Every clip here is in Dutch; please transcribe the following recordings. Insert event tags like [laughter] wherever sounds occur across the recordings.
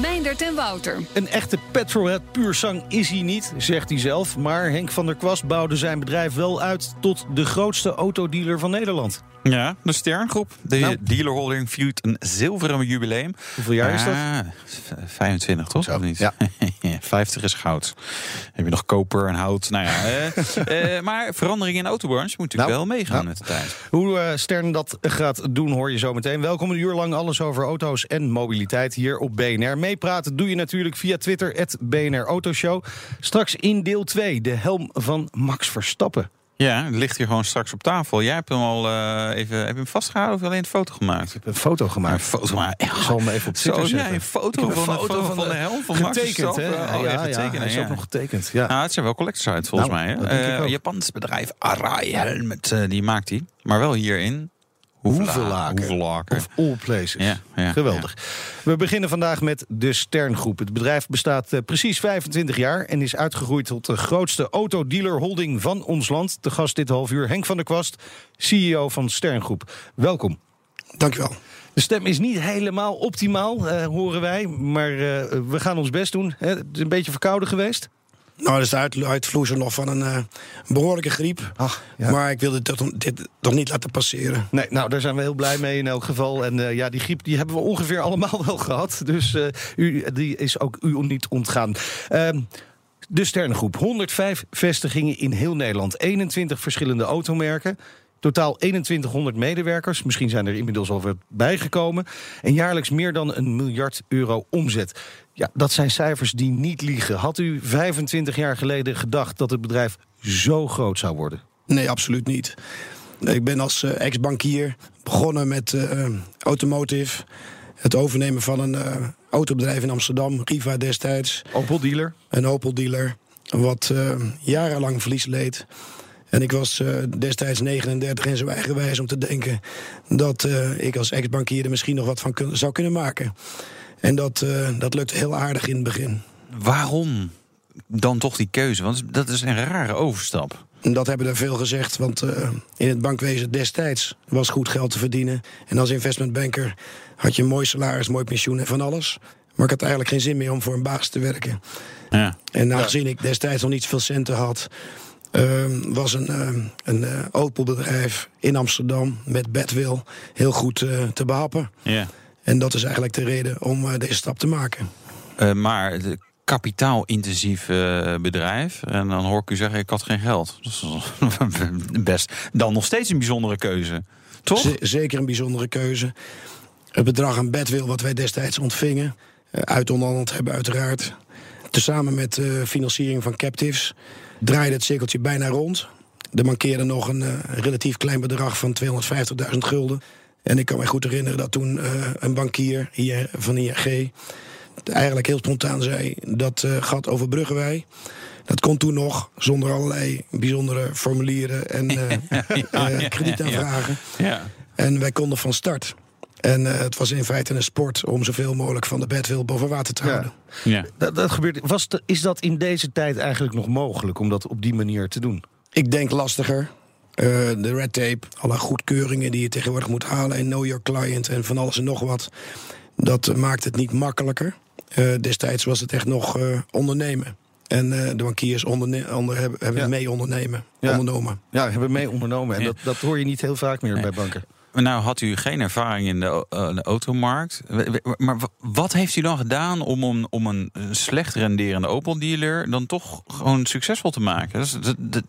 Meindert en Wouter. Een echte petrolhead puur zang is hij niet, zegt hij zelf. Maar Henk van der Kwast bouwde zijn bedrijf wel uit tot de grootste autodealer van Nederland. Ja, de Sterngroep. De Nou. dealerholding viert een zilveren jubileum. Hoeveel jaar is dat? Ah, v- 25, toch? Zo, Of niet? ja. [laughs] 50 is goud. Heb je nog koper en hout? Nou ja, eh, [laughs] eh, maar verandering in de autobranche moet natuurlijk Nou, wel meegaan nou. met de tijd. Hoe eh, Stern dat gaat doen, hoor je zo meteen. Welkom een uur lang alles over auto's en mobiliteit hier op BNR. Meepraten doe je natuurlijk via Twitter, het BNR Autoshow. Straks in deel 2, de helm van Max Verstappen. Ja, het ligt hier gewoon straks op tafel. Jij hebt hem al eh, even heb je hem vastgehouden of alleen een foto gemaakt? Ik heb een foto Maar een gemaakt. foto, maar Ik zal hem even op Zo, Twitter ja, zetten. een foto, van, foto de, van van de- helm van Max Getekend, hè? Verstappen. Oh, ja, ja, ja, hij is ja. ook nog getekend. Ja. Nou, het zijn wel collectors uit volgens Nou, mij. Hè? Eh, ook. Japans bedrijf Arai Helmet, eh, die maakt hij. Maar wel hier in Hoevelaken. Hoevelaken. Of all places. Ja, ja, Geweldig. We beginnen vandaag met de Sterngroep. Het bedrijf bestaat eh, precies 25 jaar en is uitgegroeid tot de grootste autodealer holding van ons land. De gast dit half uur, Henk van der Kwast, CEO van Sterngroep. Welkom. Dankjewel. De stem is niet helemaal optimaal, eh, horen wij. Maar eh, we gaan ons best doen. Hè. Het is een beetje verkouden geweest. Nou, dat is de uit, uitvloeisel nog van een eh, behoorlijke griep. Ach, ja. Maar ik wilde dit, dit toch niet laten passeren. Nee, nou, daar zijn we heel blij mee in elk geval. En eh, ja, die griep die hebben we ongeveer [laughs] allemaal wel gehad. Dus eh, u, die is ook u niet ontgaan. Ehm, de Sterngroep. 105 vestigingen in heel Nederland. 21 verschillende automerken. Totaal 2100 medewerkers. Misschien zijn er inmiddels al wat bijgekomen. En jaarlijks meer dan een miljard euro omzet. Ja, dat zijn cijfers die niet liegen. Had u 25 jaar geleden gedacht dat het bedrijf zo groot zou worden? Nee, absoluut niet. Ik ben als eh, ex-bankier begonnen met eh, automotive. Het overnemen van een eh, autobedrijf in Amsterdam, Riva destijds. Opel dealer? Een Opel-dealer, wat eh, jarenlang verlies leed. En ik was eh, destijds 39 en zo eigenwijs om te denken... dat eh, ik als ex-bankier er misschien nog wat van kun- zou kunnen maken. En dat, eh, dat lukte heel aardig in het begin. Waarom dan toch die keuze? Want dat is een rare overstap. Dat hebben er veel gezegd, want eh, in het bankwezen destijds was goed geld te verdienen. En als investmentbanker had je een mooi salaris, mooi pensioen en van alles. Maar ik had eigenlijk geen zin meer om voor een baas te werken. Ja. En aangezien ik destijds nog niet zoveel centen had, ehm, was een, ehm, een eh, Opel-bedrijf in Amsterdam met Bedwil heel goed eh, te behappen. Ja. En dat is eigenlijk de reden om eh, deze stap te maken. Eh, maar het kapitaalintensief eh, bedrijf. En dan hoor ik u zeggen, ik had geen geld. [laughs] Best. Dan nog steeds een bijzondere keuze. Toch? Zeker een bijzondere keuze. Het bedrag aan Bedwil wat wij destijds ontvingen, eh, uitonderhandeld hebben uiteraard. Tezamen met de financiering van captives draaide het cirkeltje bijna rond. Er mankeerde nog een relatief klein bedrag van 250.000 gulden. En ik kan me goed herinneren dat toen eh, een bankier hier van ING eigenlijk heel spontaan zei... dat eh, gat overbruggen wij. Dat kon toen nog, zonder allerlei bijzondere formulieren en eh, [laughs] eh, kredietaanvragen. Ja. En wij konden van start. En eh, het was in feite een sport om zoveel mogelijk van de bedwil boven water te houden. ja. Dat, dat gebeurt. Was de- is dat in deze tijd eigenlijk nog mogelijk om dat op die manier te doen? Ik denk lastiger. Eh, de red tape, alle goedkeuringen die je tegenwoordig moet halen... en know your client en van alles en nog wat. Dat maakt het niet makkelijker. Eh, destijds was het echt nog eh, ondernemen. En eh, de bankiers onder, hebben, hebben Ja. mee ondernemen, Ja. ondernomen. Ja, hebben mee ondernomen. En Ja. dat, dat hoor je niet heel vaak meer bij banken. Nou had u geen ervaring in de, eh, de automarkt. Maar wat heeft u dan gedaan om, om, om een slecht renderende Opel-dealer... dan toch gewoon succesvol te maken? Dat-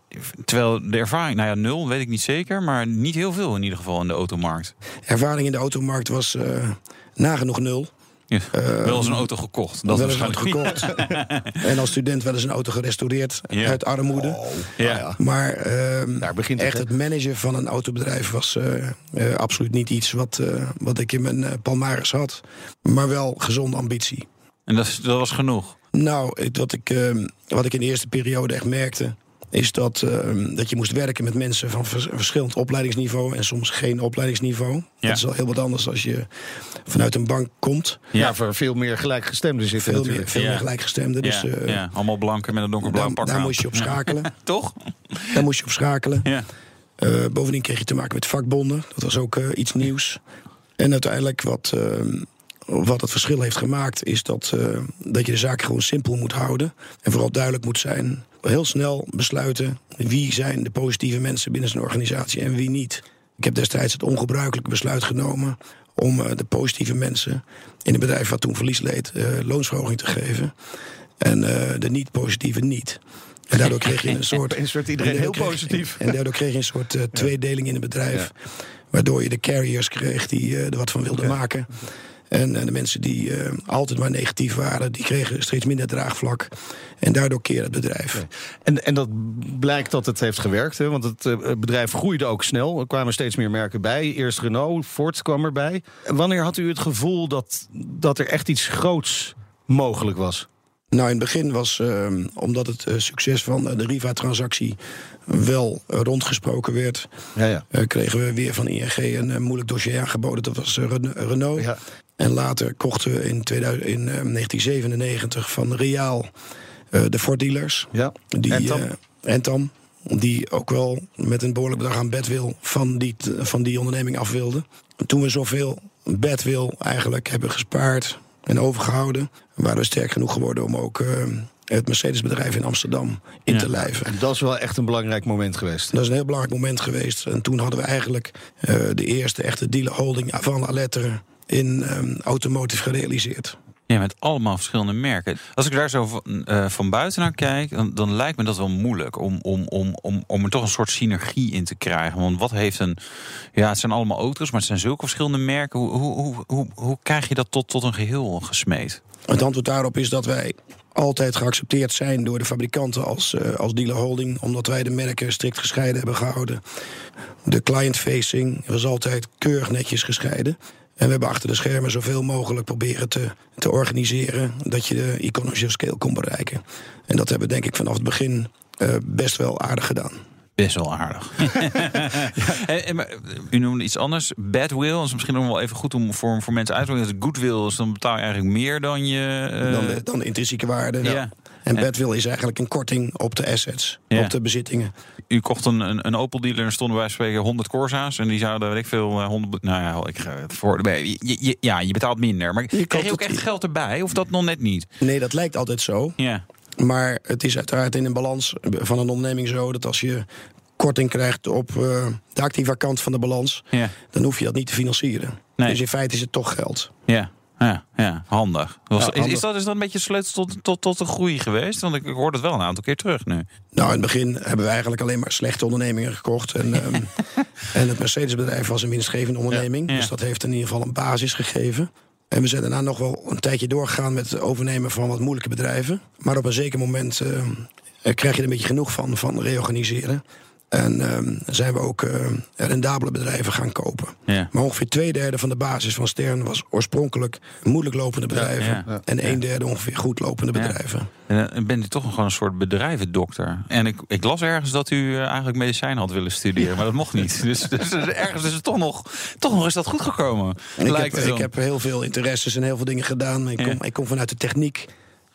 terwijl de ervaring, nou ja, nul, weet ik niet zeker... maar niet heel veel in ieder geval in de automarkt. Ervaring in de automarkt was eh, nagenoeg nul. Eh, destijds Ja, wel eens een auto gekocht. Dat wel is eens een auto waarschijnlijk gekocht. en als student wel eens een auto gerestaureerd uit armoede. Ja. Maar ehm, Daar begint het, echt hè? het managen van een autobedrijf was eh, eh, absoluut niet iets wat, eh, wat ik in mijn eh, palmares had. Maar wel gezonde ambitie. En dat, dat was genoeg. Nou, wat ik, ehm, wat ik in de eerste periode echt merkte. Is dat, ehm, dat je moest werken met mensen van vers- verschillend opleidingsniveau en soms geen opleidingsniveau. Ja. Dat is al heel wat anders als je vanuit een bank komt. Ja, voor veel meer gelijkgestemden zitten Veel meer, natuurlijk. veel Ja. meer gelijkgestemden. Dus ja, eh, ja, allemaal blanken met een donkerblauw daar, pak daar aan. moest je op schakelen. [laughs] Toch? Daar moest je op schakelen. Ja. Eh, bovendien kreeg je te maken met vakbonden. Dat was ook eh, iets nieuws. En uiteindelijk wat, eh, wat het verschil heeft gemaakt... is dat, eh, dat je de zaak gewoon simpel moet houden. En vooral duidelijk moet zijn. Heel snel besluiten wie zijn de positieve mensen binnen zijn organisatie en wie niet. Ik heb destijds het ongebruikelijke besluit genomen... om eh, de positieve mensen in een bedrijf wat toen verlies leed... eh, loonsverhoging te geven. En eh, de niet-positieve niet. En daardoor kreeg je een [laughs] soort... Opeens werd iedereen En heel kreeg- positief. En daardoor kreeg je een soort tweedeling in het bedrijf. Waardoor je de carriers kreeg die er wat van wilden maken. En eh, de mensen die eh, altijd maar negatief waren, die kregen steeds minder draagvlak. En daardoor keerde het bedrijf. En, en dat blijkt dat het heeft gewerkt, hè? want het eh, bedrijf groeide ook snel. Er kwamen steeds meer merken bij. Eerst Renault, Ford kwam erbij. Wanneer had u het gevoel dat, dat er echt iets groots mogelijk was? Nou, in het begin was, omdat het succes van de Riva-transactie wel rondgesproken werd, Ja, ja. kregen we weer van ING een moeilijk dossier aangeboden. Dat was Ren- Renault. Ja. En later kochten we in, 2000, in eh, 1997 van Reaal eh, de Ford dealers. ja. Die, En dan? eh, en dan, die ook wel met een behoorlijk bedrag aan badwill van die, van die onderneming af wilden. En toen we zoveel badwill eigenlijk hebben gespaard en overgehouden, waren we sterk genoeg geworden om ook eh, het Mercedes-bedrijf in Amsterdam in Ja. te lijven. En dat is wel echt een belangrijk moment geweest. Dat is een heel belangrijk moment geweest. En toen hadden we eigenlijk eh, de eerste echte dealer holding van la lettre in ehm, automotive gerealiseerd. Ja, met allemaal verschillende merken. Als ik daar zo van, eh, van buiten naar kijk, dan, dan lijkt me dat wel moeilijk om, om, om, om, om er toch een soort synergie in te krijgen. Want wat heeft een. Ja, het zijn allemaal auto's, maar het zijn zulke verschillende merken. Hoe, hoe, hoe, hoe, krijg je dat tot, tot een geheel gesmeed? Het antwoord daarop is dat wij altijd geaccepteerd zijn door de fabrikanten als, eh, als dealer holding, omdat wij de merken strikt gescheiden hebben gehouden. De client-facing was altijd keurig netjes gescheiden. En we hebben achter de schermen zoveel mogelijk proberen te, te organiseren dat je de economies of scale kon bereiken. En dat hebben we denk ik vanaf het begin eh, best wel aardig gedaan. Best wel aardig. [laughs] Maar, u noemde iets anders. Badwill. Dat is misschien nog wel even goed om voor, voor mensen uit te leggen. Goodwill is dan betaal je eigenlijk meer dan je. eh, dan, de, dan de intrinsieke waarde. ja. En badwill is eigenlijk een korting op de assets, Ja. op de bezittingen. U kocht een, een, een Opel dealer en stonden bij spreken 100 Corsa's. En die zouden, weet ik veel, eh, 100. Nou ja, ik ga het voor. Je, je, ja, je betaalt minder. Maar Je krijg je ook echt geld erbij? Of dat nog net niet? Nee, dat lijkt altijd zo. Ja. Maar het is uiteraard in een balans van een onderneming zo dat als je korting krijgt op eh, de actieve kant van de balans, Ja. dan hoef je dat niet te financieren. Nee. Dus in feite is het toch geld. Ja. Ja, ja, handig. Was- Ja, is, handig. is, dat, is dat een beetje sleutel tot, tot, tot de groei geweest? Want ik, ik hoor het wel een aantal keer terug nu. Nou, in het begin hebben we eigenlijk alleen maar slechte ondernemingen gekocht. En, [laughs] ehm, en het Mercedes-bedrijf was een winstgevende onderneming. Ja, ja. Dus dat heeft in ieder geval een basis gegeven. En we zijn daarna nog wel een tijdje doorgegaan met het overnemen van wat moeilijke bedrijven. Maar op een zeker moment ehm, eh, krijg je er een beetje genoeg van, van reorganiseren. En ehm, zijn we ook eh, rendabele bedrijven gaan kopen. Ja. Maar ongeveer twee derde van de basis van Stern was oorspronkelijk moeilijk lopende bedrijven. ja, ja. En een derde ongeveer goed lopende bedrijven. En dan bent u toch gewoon een soort bedrijvendokter. En ik, ik las ergens dat u eh, eigenlijk medicijn had willen studeren, maar dat mocht niet. Dus, dus ergens is het toch nog, toch nog is dat goed gekomen. Ik heb, het ik heb heel veel interesses en heel veel dingen gedaan. Ik kom, ik kom vanuit de techniek.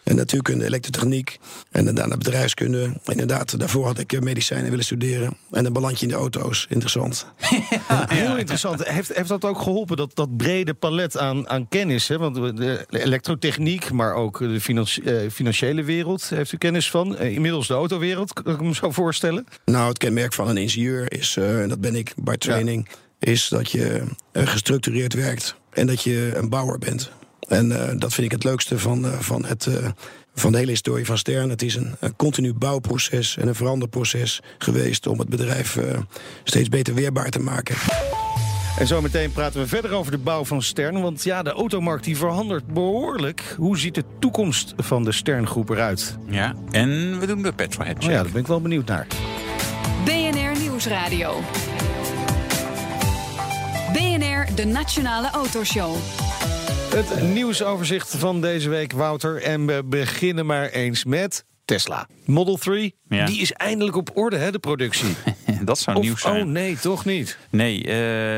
En natuurkunde, elektrotechniek. En daarna bedrijfskunde. Inderdaad, daarvoor had ik eh, medicijnen willen studeren. En een balansje in de auto's. Interessant. [laughs] Heel interessant. Heeft, heeft dat ook geholpen, dat, dat brede palet aan, aan kennis? Hè? Want de elektrotechniek, maar ook de financi- eh, financiële wereld heeft u kennis van. Eh, inmiddels de autowereld, kan ik me zo voorstellen. Nou, het kenmerk van een ingenieur is, eh, en dat ben ik bij training, is dat je eh, gestructureerd werkt en dat je een bouwer bent. En eh, dat vind ik het leukste van, eh, van, het, eh, van de hele historie van Stern. Het is een, een continu bouwproces en een veranderproces geweest om het bedrijf eh, steeds beter weerbaar te maken. En zometeen praten we verder over de bouw van Stern. Want ja, de automarkt die verandert behoorlijk. Hoe ziet de toekomst van de Sterngroep eruit? Ja, en we doen de petrolhead check. Oh ja, daar ben ik wel benieuwd naar. BNR Nieuwsradio. BNR, de Nationale Autoshow. Het nieuwsoverzicht van deze week, Wouter. En we beginnen maar eens met Tesla. Model 3, Ja. die is eindelijk op orde, hè, de productie. [laughs] Dat zou Of- nieuws zijn. Oh nee, toch niet. Nee, eh,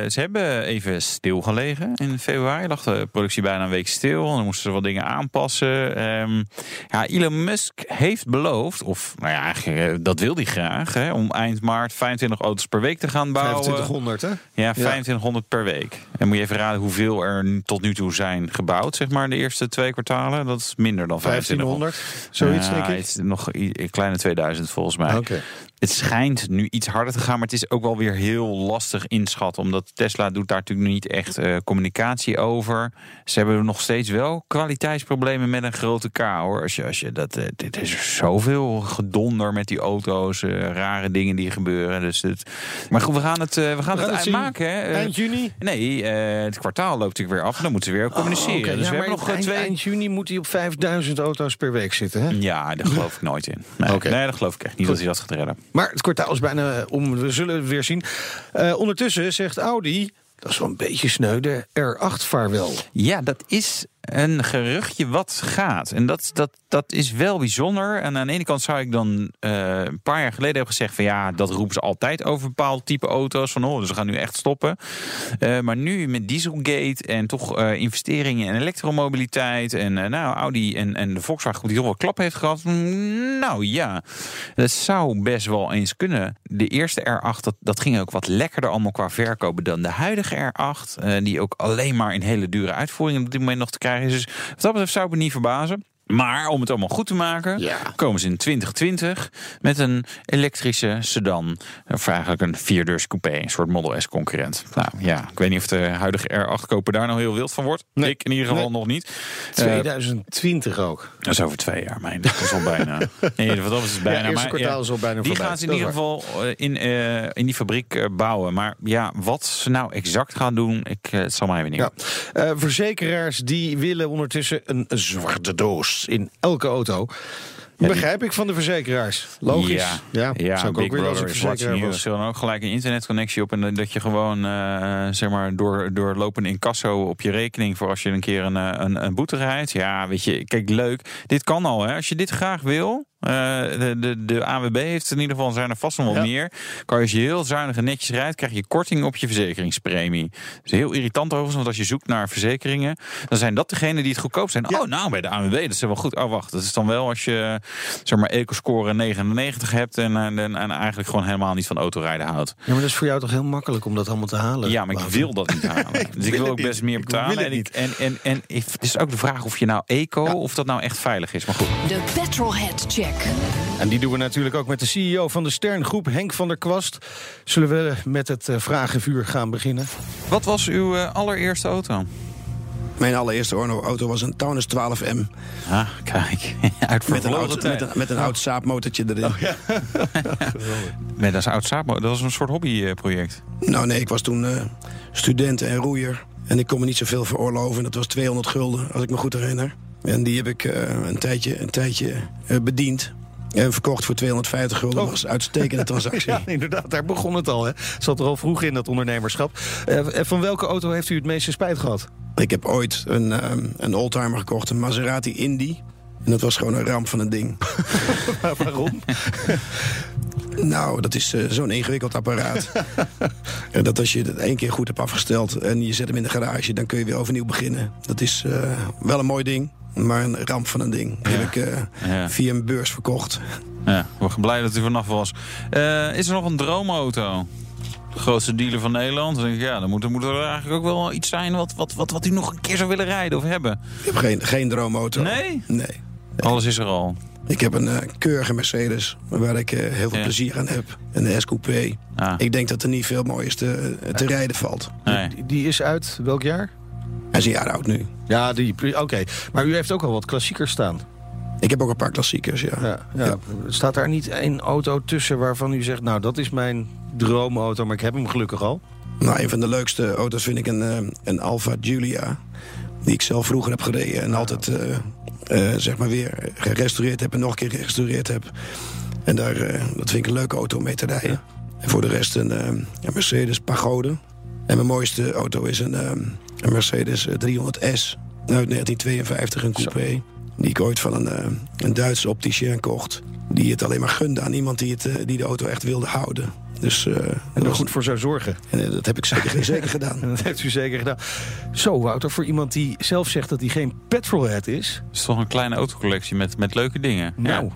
ze hebben even stilgelegen. In februari lag de productie bijna een week stil. Dan moesten ze wat dingen aanpassen. Ehm, ja, Elon Musk heeft beloofd, of nou ja, eigenlijk, eh, dat wil hij graag, hè, om eind maart 25 auto's per week te gaan bouwen. 2500, hè? Ja, 2500 per week. En moet je even raden hoeveel er tot nu toe zijn gebouwd, zeg maar, de eerste twee kwartalen. Dat is minder dan 2500. 1500, zoiets denk ik. Nog een kleine 2000 volgens mij. Het schijnt nu iets harder te gaan, maar het is ook wel weer heel lastig inschatten. Omdat Tesla doet daar natuurlijk niet echt eh, communicatie over. Ze hebben nog steeds wel kwaliteitsproblemen met een grote K hoor. Als je, als je dat, eh, dit is zoveel gedonder met die auto's, eh, rare dingen die gebeuren. Dus het, maar goed, we gaan het, we gaan gaan het, het uitmaken. Hè. Eind juni? Nee, het kwartaal loopt natuurlijk weer af. Dan moeten ze weer communiceren. Oh, oké. Dus Ja, we hebben nog eind, twee. eind juni moet hij op 5000 auto's per week zitten, hè? Ja, daar geloof ik nooit in. Nee, nee dat geloof ik echt niet dat hij dat gaat redden. Maar het kwartaal is bijna om, we zullen het weer zien. Eh, ondertussen zegt Audi, dat is wel een beetje sneu, de R8 vaarwel. Ja, dat is een geruchtje wat gaat. En dat, dat, dat is wel bijzonder. En aan de ene kant zou ik dan eh, een paar jaar geleden hebben gezegd... van ja, dat roepen ze altijd over bepaalde type auto's. Van oh, we gaan nu echt stoppen. Eh, maar nu met Dieselgate en toch eh, investeringen in elektromobiliteit... en nou, Audi en, en de Volkswagen die toch wel klap heeft gehad... mm, nou ja, dat zou best wel eens kunnen. De eerste R8, dat, dat ging ook wat lekkerder allemaal qua verkopen... dan de huidige R8, eh, die ook alleen maar in hele dure uitvoeringen... op dit moment nog te krijgen is. Dus wat dat betreft zou ik me niet verbazen. Maar om het allemaal goed te maken, Ja. komen ze in 2020 met een elektrische sedan. Of eigenlijk een vierdeurs coupé, een soort Model S concurrent. Nou ja, ik weet niet of de huidige R8 koper daar nou heel wild van wordt. Nee. Ik in ieder geval Nee. nog niet. Eh, 2020 ook. dat is over twee jaar, mijn. Dat is al bijna. [laughs] Nee, dat is het bijna. Ja, eerste maar, kwartaal is al bijna Die voorbij. gaan ze in ieder geval eh, in, eh, in die fabriek eh, bouwen. Maar ja, wat ze nou exact gaan doen, ik, eh, het zal mij weer niet. Ja. Eh, verzekeraars die willen ondertussen een zwarte doos in elke auto. Begrijp ik van de verzekeraars. Logisch. Ja, ja, zou ik Big ook weer als ik verzekeraar was. Ze dan ook gelijk een internetconnectie op en dat je gewoon eh, zeg maar door, door lopende incasso op je rekening voor als je een keer een, eh, een, een boete rijdt. Ja, weet je, kijk, leuk. Dit kan al, hè. Als je dit graag wil. Eh, de, de, de AWB heeft in ieder geval, zijn er vast nog wel Ja. meer. Kan je als je heel zuinig en netjes rijdt, krijg je korting op je verzekeringspremie. Dat is heel irritant overigens, want als je zoekt naar verzekeringen, dan zijn dat degenen die het goedkoop zijn. Oh, nou, bij de AWB, dat is wel goed. Oh, wacht, dat is dan wel als je, zeg maar, ecoscore 99 hebt en, en, en eigenlijk gewoon helemaal niet van autorijden houdt. Ja, maar dat is voor jou toch heel makkelijk om dat allemaal te halen? Ja, maar ik wil dat niet halen. [laughs] dus ik wil ook best meer Ik betalen. wil het En, ik, en, en, en het is ook de vraag of je nou eco of dat nou echt veilig is. Maar goed. De Petrolhead Check. En die doen we natuurlijk ook met de CEO van de Sterngroep, Henk van der Kwast. Zullen we met het eh, vragenvuur gaan beginnen? Wat was uw eh, allereerste auto? Mijn allereerste Orno-auto was een Taunus 12M. Ah, kijk. [laughs] Uit Met een, oud, met, een, met een oud saapmotortje erin. [laughs] Nee, dat is oud Saab. Dat was een soort hobbyproject. Nou nee, ik was toen eh, student en roeier. En ik kon me niet zoveel veroorloven. Dat was 200 gulden, als ik me goed herinner. En die heb ik eh, een tijdje, een tijdje eh, bediend. En verkocht voor 250 gulden. Oh. Dat was een uitstekende [laughs] transactie. Ja, inderdaad, daar begon het al. Hè. Het zat er al vroeg in, dat ondernemerschap. Eh, van welke auto heeft u het meeste spijt gehad? Ik heb ooit een, ehm, een oldtimer gekocht, een Maserati Indy. En dat was gewoon een ramp van een ding. [laughs] Waarom? [laughs] Nou, dat is eh, zo'n ingewikkeld apparaat. [laughs] Dat als je het één keer goed hebt afgesteld en je zet hem in de garage, dan kun je weer overnieuw beginnen. Dat is eh, wel een mooi ding, maar een ramp van een ding. Heb ik eh, Ja. via een beurs verkocht. Ja, we zijn blij dat u vanaf was. Is er nog een droomauto? De grootste dealer van Nederland. Dan denk ik, ja, dan moet, er- moet er eigenlijk ook wel iets zijn wat, wat, wat, wat u nog een keer zou willen rijden of hebben. Ik heb geen, geen droomauto. Nee? Nee. Alles is er al. Ik heb een eh, keurige Mercedes waar ik eh, heel veel Ja. plezier aan heb. En de S-Coupé. Ah, Ik denk dat er niet veel moois te, te rijden valt. nee. Die, die is uit welk jaar? Hij is een jaar oud nu. Ja, die. Oké. Maar u heeft ook al wat klassiekers staan. Ik heb ook een paar klassiekers, ja. Ja, ja. Staat daar niet één auto tussen waarvan u zegt... nou, dat is mijn droomauto, maar ik heb hem gelukkig al? Nou, een van de leukste auto's vind ik een, eh, een Alfa Giulia. Die ik zelf vroeger heb gereden en altijd eh, eh, zeg maar weer gerestaureerd heb en nog een keer gerestaureerd heb. En daar, eh, dat vind ik een leuke auto om mee te rijden. En voor de rest een, eh, een Mercedes Pagode. En mijn mooiste auto is een, een Mercedes eh, 300S uit 1952, een coupé. Die ik ooit van een, een Duitse opticien kocht. Die het alleen maar gunde aan iemand die, het, die de auto echt wilde houden. Dus eh, En dat, er was- goed voor zou zorgen. en, eh, dat heb ik zeker, [laughs] zeker gedaan. En dat heeft u zeker gedaan. Zo, Wouter, voor iemand die zelf zegt dat hij geen petrolhead is. Het is toch een kleine autocollectie met, met leuke dingen. Nou,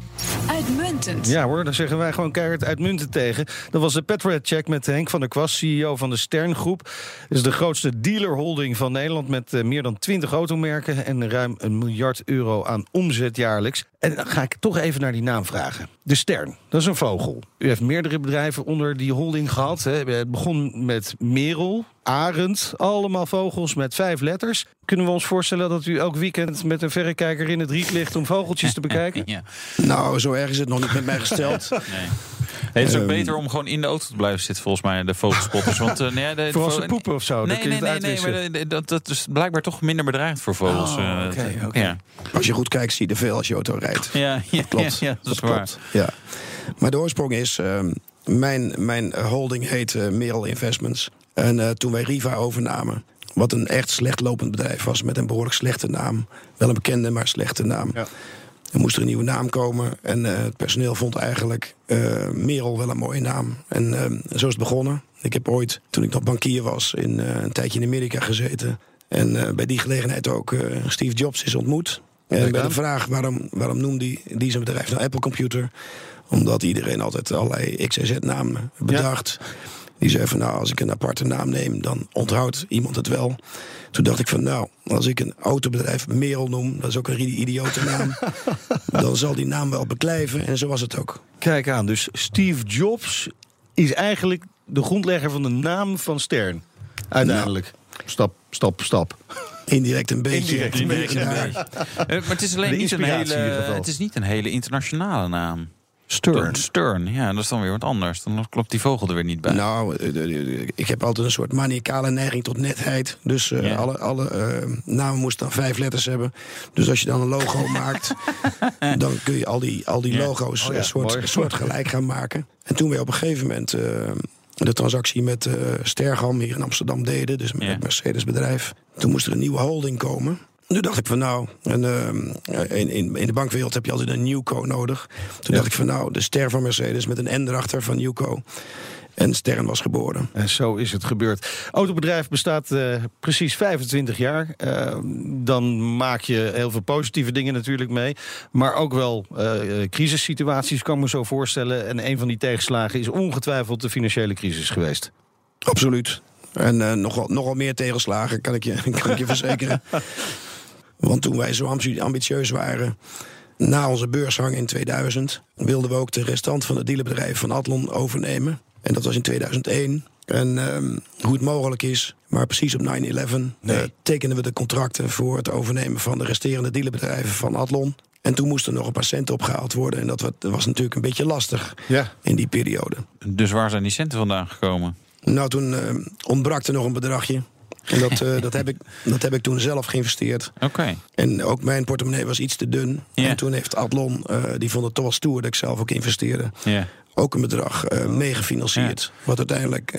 Uitmuntend. ja hoor, daar zeggen wij gewoon keihard uitmuntend tegen. Dat was de Petrolhead Check met Henk van der Kwast, CEO van de Stern Groep. Dat is de grootste dealerholding van Nederland met eh, meer dan 20 automerken en ruim een miljard euro aan omzet jaarlijks. En dan ga ik toch even naar die naam vragen. De Stern, dat is een vogel. U heeft meerdere bedrijven onder die holding gehad. Hè. Het begon met Merel, Arend, allemaal vogels met vijf letters. Kunnen we ons voorstellen dat u elk weekend met een verrekijker in het riet ligt om vogeltjes te bekijken? [laughs] Ja. Nou, zo erg is het nog niet met mij gesteld. [laughs] Nee. Nee, het is ook Ehm. beter om gewoon in de auto te blijven zitten, volgens mij, de vogelspotters. Want, eh, nee, de, Voor als ze vo- poepen of zo, dan Nee, kun je nee, het nee, nee, maar de- dat, dat is blijkbaar toch minder bedreigd voor vogels. Oh, eh. Ja, Als je goed kijkt, zie je er veel als je auto rijdt. ja, ja, Klopt. ja, ja, dat is Dat waar. klopt. Ja. Maar de oorsprong is, ehm, mijn, mijn holding heet eh, Merel Investments. En eh, toen wij Riva overnamen, wat een echt slecht lopend bedrijf was... met een behoorlijk slechte naam. Wel een bekende, maar slechte naam. Ja. Er moest er een nieuwe naam komen. En eh, het personeel vond eigenlijk eh, Merel wel een mooie naam. En zo is het begonnen. Ik heb ooit, toen ik nog bankier was, in, een tijdje in Amerika gezeten. En bij die gelegenheid ook Steve Jobs is ontmoet. En bij de vraag waarom, waarom noemde die, die zijn bedrijf nou Apple Computer... omdat iedereen altijd allerlei XYZ-namen bedacht... Die zei van nou, als ik een aparte naam neem, dan onthoudt iemand het wel. Toen dacht ik van nou, als ik een autobedrijf Merel noem, dat is ook een idiote naam. [laughs] dan zal die naam wel beklijven. En zo was het ook. Kijk aan, dus Steve Jobs is eigenlijk de grondlegger van de naam van Stern. Uiteindelijk. Stap, stap, stap. Indirect een beetje. Indirect een beetje, Ja. Eh, maar het is alleen niet een, hele, het is niet een hele internationale naam. Stern. Stern, ja, dat is dan weer wat anders. Dan klopt die vogel er weer niet bij. Nou, eh, de- de- ik heb altijd een soort maniacale neiging tot netheid. Dus eh, Ja. alle, alle eh, namen moesten dan vijf letters hebben. Dus als je dan een logo [laughs] maakt, dan kun je al die, al die Ja. logo's Oh ja, soort, mooi. soort gelijk gaan maken. En toen wij op een gegeven moment eh, de transactie met eh Stergam hier in Amsterdam deden, dus met het Mercedes bedrijf, toen moest er een nieuwe holding komen. Toen dacht ik van nou, en, eh, in, in, in de bankwereld heb je altijd een Newco nodig. Toen dacht ik van nou, de ster van Mercedes met een N erachter van Newco. En Stern was geboren. En zo is het gebeurd. Autobedrijf bestaat eh, precies 25 jaar. Eh, dan maak je heel veel positieve dingen natuurlijk mee. Maar ook wel eh, crisissituaties, kan ik me zo voorstellen. En een van die tegenslagen is ongetwijfeld de financiële crisis geweest. Absoluut. En nogal, nogal meer tegenslagen, kan ik je, [laughs] kan ik je verzekeren. [laughs] Want toen wij zo ambi- ambitieus waren, na onze beursgang in 2000, wilden we ook de restant van het dealerbedrijf van Adlon overnemen. En dat was in 2001. En ehm, hoe het mogelijk is, maar precies op 9-11 eh, tekenden we de contracten voor het overnemen van de resterende dealerbedrijven van Adlon. En toen moesten er nog een paar centen opgehaald worden. En dat wa- dat was natuurlijk een beetje lastig Ja. in die periode. Dus waar zijn die centen vandaan gekomen? Nou, toen eh, ontbrak er nog een bedragje. En dat, eh, dat, heb ik, dat heb ik toen zelf geïnvesteerd. Oké. En ook mijn portemonnee was iets te dun. En toen heeft Adlon, eh, die vond het toch wel stoer dat ik zelf ook investeerde. Ja. Ook een bedrag eh meegefinancierd. Wat uiteindelijk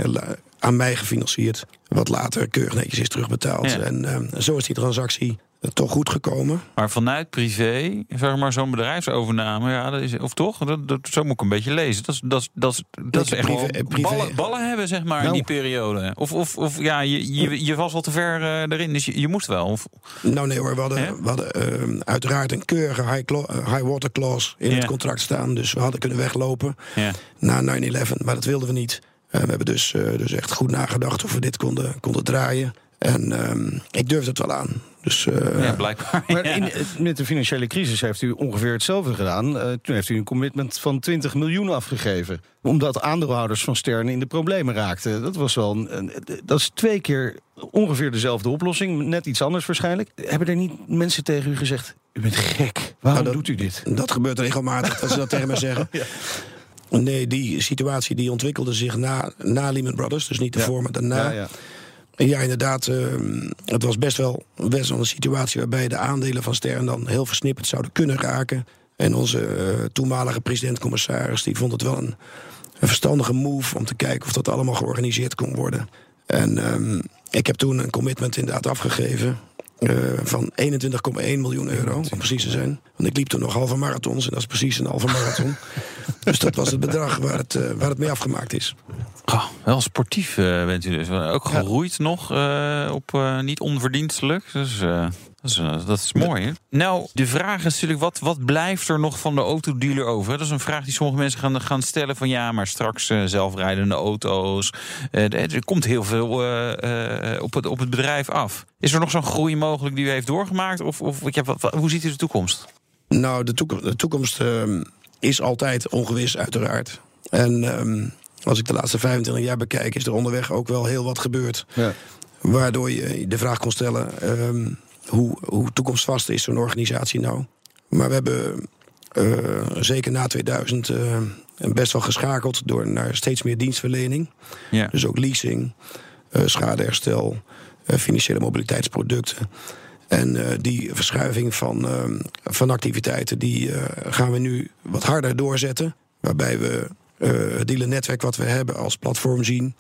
aan mij gefinancierd. Wat later keurig netjes is terugbetaald. En eh, zo is die transactie toch goed gekomen. Maar vanuit privé, zeg maar zo'n bedrijfsovername, ja, dat is, of toch? Dat, dat, zo moet ik een beetje lezen. Dat is, dat, is- dat, is- dat is echt privé- wel privé- ballen, ballen hebben, zeg maar, in Nou. die periode. Of, of, of ja, je, je, je was al te ver eh, erin, dus je, je moest wel. Of, Nou nee hoor, we hadden, we hadden eh, uiteraard een keurige high, eh, high water clause in het contract staan. Dus we hadden kunnen weglopen. ja. na 9-11, maar dat wilden we niet. Eh, we hebben dus, eh, dus echt goed nagedacht of we dit konden, konden draaien. En ehm, ik durfde het wel aan. Dus eh, ja, blijkbaar. Maar Ja. in, met de financiële crisis heeft u ongeveer hetzelfde gedaan. Eh, toen heeft u een commitment van 20 miljoen afgegeven. Omdat aandeelhouders van Stern in de problemen raakten. Dat was wel een, een- dat is twee keer ongeveer dezelfde oplossing. Net iets anders waarschijnlijk. Hebben er niet mensen tegen u gezegd: U bent gek. Waarom Nou, dat- doet u dit? dat gebeurt regelmatig dat ze dat tegen me [laughs] zeggen. Nee, die situatie die ontwikkelde zich na, na Lehman Brothers. Dus niet ervoor, maar daarna. Ja, ja. Ja, inderdaad, eh, het was best wel, best wel een situatie waarbij de aandelen van Stern dan heel versnipperd zouden kunnen raken. En onze eh, toenmalige president-commissaris die vond het wel een, een verstandige move om te kijken of dat allemaal georganiseerd kon worden. En ehm, ik heb toen een commitment inderdaad afgegeven. Eh, van 21,1 miljoen euro, om precies te zijn. Want ik liep toen nog halve marathons en dat is precies een halve marathon. [laughs] dus dat was het bedrag waar het, eh, waar het mee afgemaakt is. Oh, wel sportief eh, bent u dus. Ook geroeid nog eh, op eh, niet onverdienstelijk. Dus eh, dat, is, eh, dat is mooi. Hè? Nou, de vraag is natuurlijk, wat, wat blijft er nog van de autodealer over? Dat is een vraag die sommige mensen gaan, gaan stellen van... ja, maar straks eh, zelfrijdende auto's. Eh, er er komt heel veel eh, eh, op, het, op het bedrijf af. Is er nog zo'n groei mogelijk die u heeft doorgemaakt? Of, of ja, wat- wat- hoe ziet u de toekomst? Nou, de toekomst, de toekomst ehm, is altijd ongewis, uiteraard. En ehm, als ik de laatste 25 jaar bekijk, is er onderweg ook wel heel wat gebeurd. Ja. Waardoor je de vraag kon stellen: ehm, hoe, hoe toekomstvast is zo'n organisatie nou? Maar we hebben eh, zeker na 2000 eh, best wel geschakeld door naar steeds meer dienstverlening. Ja. Dus ook leasing, eh, schadeherstel, eh, financiële mobiliteitsproducten. En die verschuiving van, van activiteiten, die gaan we nu wat harder doorzetten. Waarbij we het dealernetwerk wat we hebben als platform zien.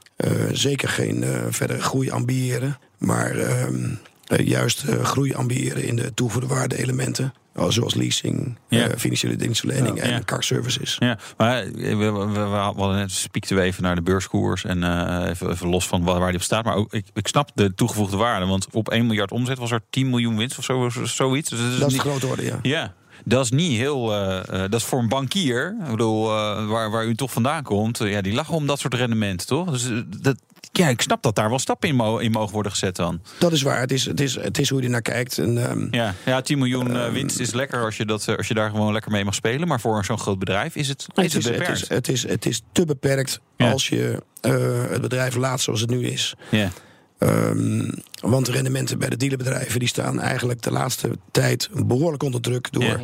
Zeker geen verdere groei ambiëren. Maar ehm, eh, juist eh, groei ambiëren in de toegevoegde waarde elementen. eh, Zoals leasing, Ja. eh, financiële dienstverlening Ja. en Ja. car services. Ja, maar we, we, we, we hadden net spiekten we even naar de beurskoers en eh, even, even los van waar, waar die op staat. Maar ook, ik, ik snap de toegevoegde waarde, want op 1 miljard omzet was er 10 miljoen winst of zo, zoiets. Dus Dat is niet- de grote orde, ja. Ja, dat is niet heel. eh, eh, dat is voor een bankier, ik bedoel, eh, waar, waar u toch vandaan komt, eh, ja, die lachen om dat soort rendementen, toch? Dus eh, dat, ja, ik snap dat daar wel stappen in, mo- in mogen worden gezet dan. Dat is waar. Het is, het is, het is hoe je er naar kijkt. En, ehm, Ja, ja 10 miljoen eh, winst is lekker als je, dat, eh, als je daar gewoon lekker mee mag spelen. Maar voor zo'n groot bedrijf is het, is Het het is, het, beperkt. is, het, is, het is te beperkt Ja. als je eh, het bedrijf laat zoals het nu is. ja. Ehm, want de rendementen bij de dealerbedrijven die staan eigenlijk de laatste tijd behoorlijk onder druk door Ja.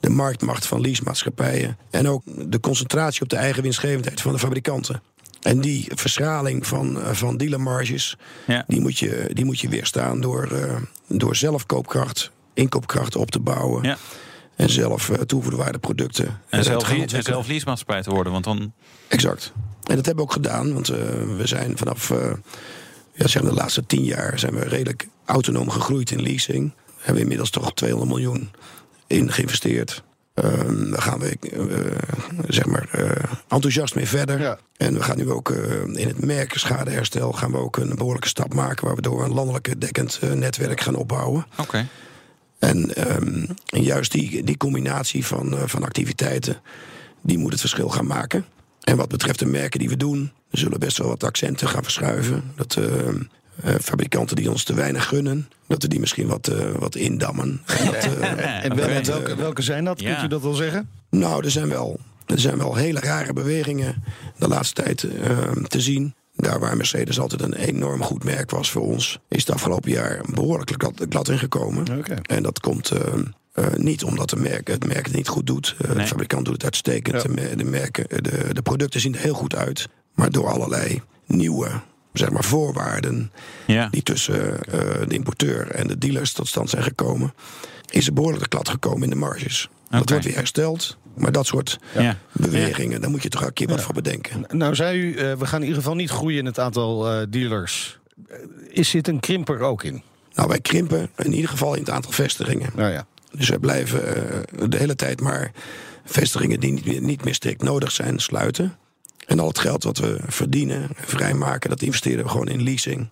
de marktmacht van leasemaatschappijen. En ook de concentratie op de eigen winstgevendheid van de fabrikanten. En die verschraling van, eh, van dealermarges, Ja. die, moet je, die moet je weerstaan door, eh, door zelf koopkracht, inkoopkracht op te bouwen. Ja. En zelf uh, toegevoegde waarde producten En eh, te zelf, en zelf leasemaatschappij te worden. Want dan. Exact. En dat hebben we ook gedaan, want eh, we zijn vanaf eh, ja, zeg maar de laatste tien jaar zijn we redelijk autonoom gegroeid in leasing. Hebben we inmiddels toch 200 miljoen in geïnvesteerd. Ehm daar gaan we eh, zeg maar eh, enthousiast mee verder. Ja. En we gaan nu ook eh, in het merkschadeherstel gaan we ook een behoorlijke stap maken, waar we door een landelijke dekkend netwerk gaan opbouwen. Oké. En, ehm, en juist die, die combinatie van, eh, van activiteiten, die moet het verschil gaan maken. En wat betreft de merken die we doen, we zullen best wel wat accenten gaan verschuiven. Dat ehm, eh, fabrikanten die ons te weinig gunnen, dat we die misschien wat, eh, wat indammen. [laughs] En dat, eh, En wel- welke, welke zijn dat? Ja. Kunt u dat wel zeggen? nou, er zijn wel, er zijn wel hele rare bewegingen de laatste tijd ehm, te zien. Daar waar Mercedes altijd een enorm goed merk was voor ons, is het afgelopen jaar behoorlijk glad, glad ingekomen. Oké. En dat komt ehm, eh, niet omdat de merk, het merk het niet goed doet. Eh, Nee. De fabrikant doet het uitstekend. Ja. De, merken, de, de producten zien er heel goed uit. Maar door allerlei nieuwe zeg maar, voorwaarden Ja. die tussen eh, de importeur en de dealers tot stand zijn gekomen, is er behoorlijk klad gekomen in de marges. Dat wordt weer hersteld. Maar dat soort Ja. bewegingen, daar moet je toch een keer wat voor bedenken. Nou, zei u, eh, we gaan in ieder geval niet groeien in het aantal eh, dealers. Is zit een krimper ook in? Nou, wij krimpen in ieder geval in het aantal vestigingen. Nou ja. Dus wij blijven eh, de hele tijd maar vestigingen die niet meer, niet meer strikt nodig zijn, sluiten. En al het geld wat we verdienen en vrijmaken, dat investeren we gewoon in leasing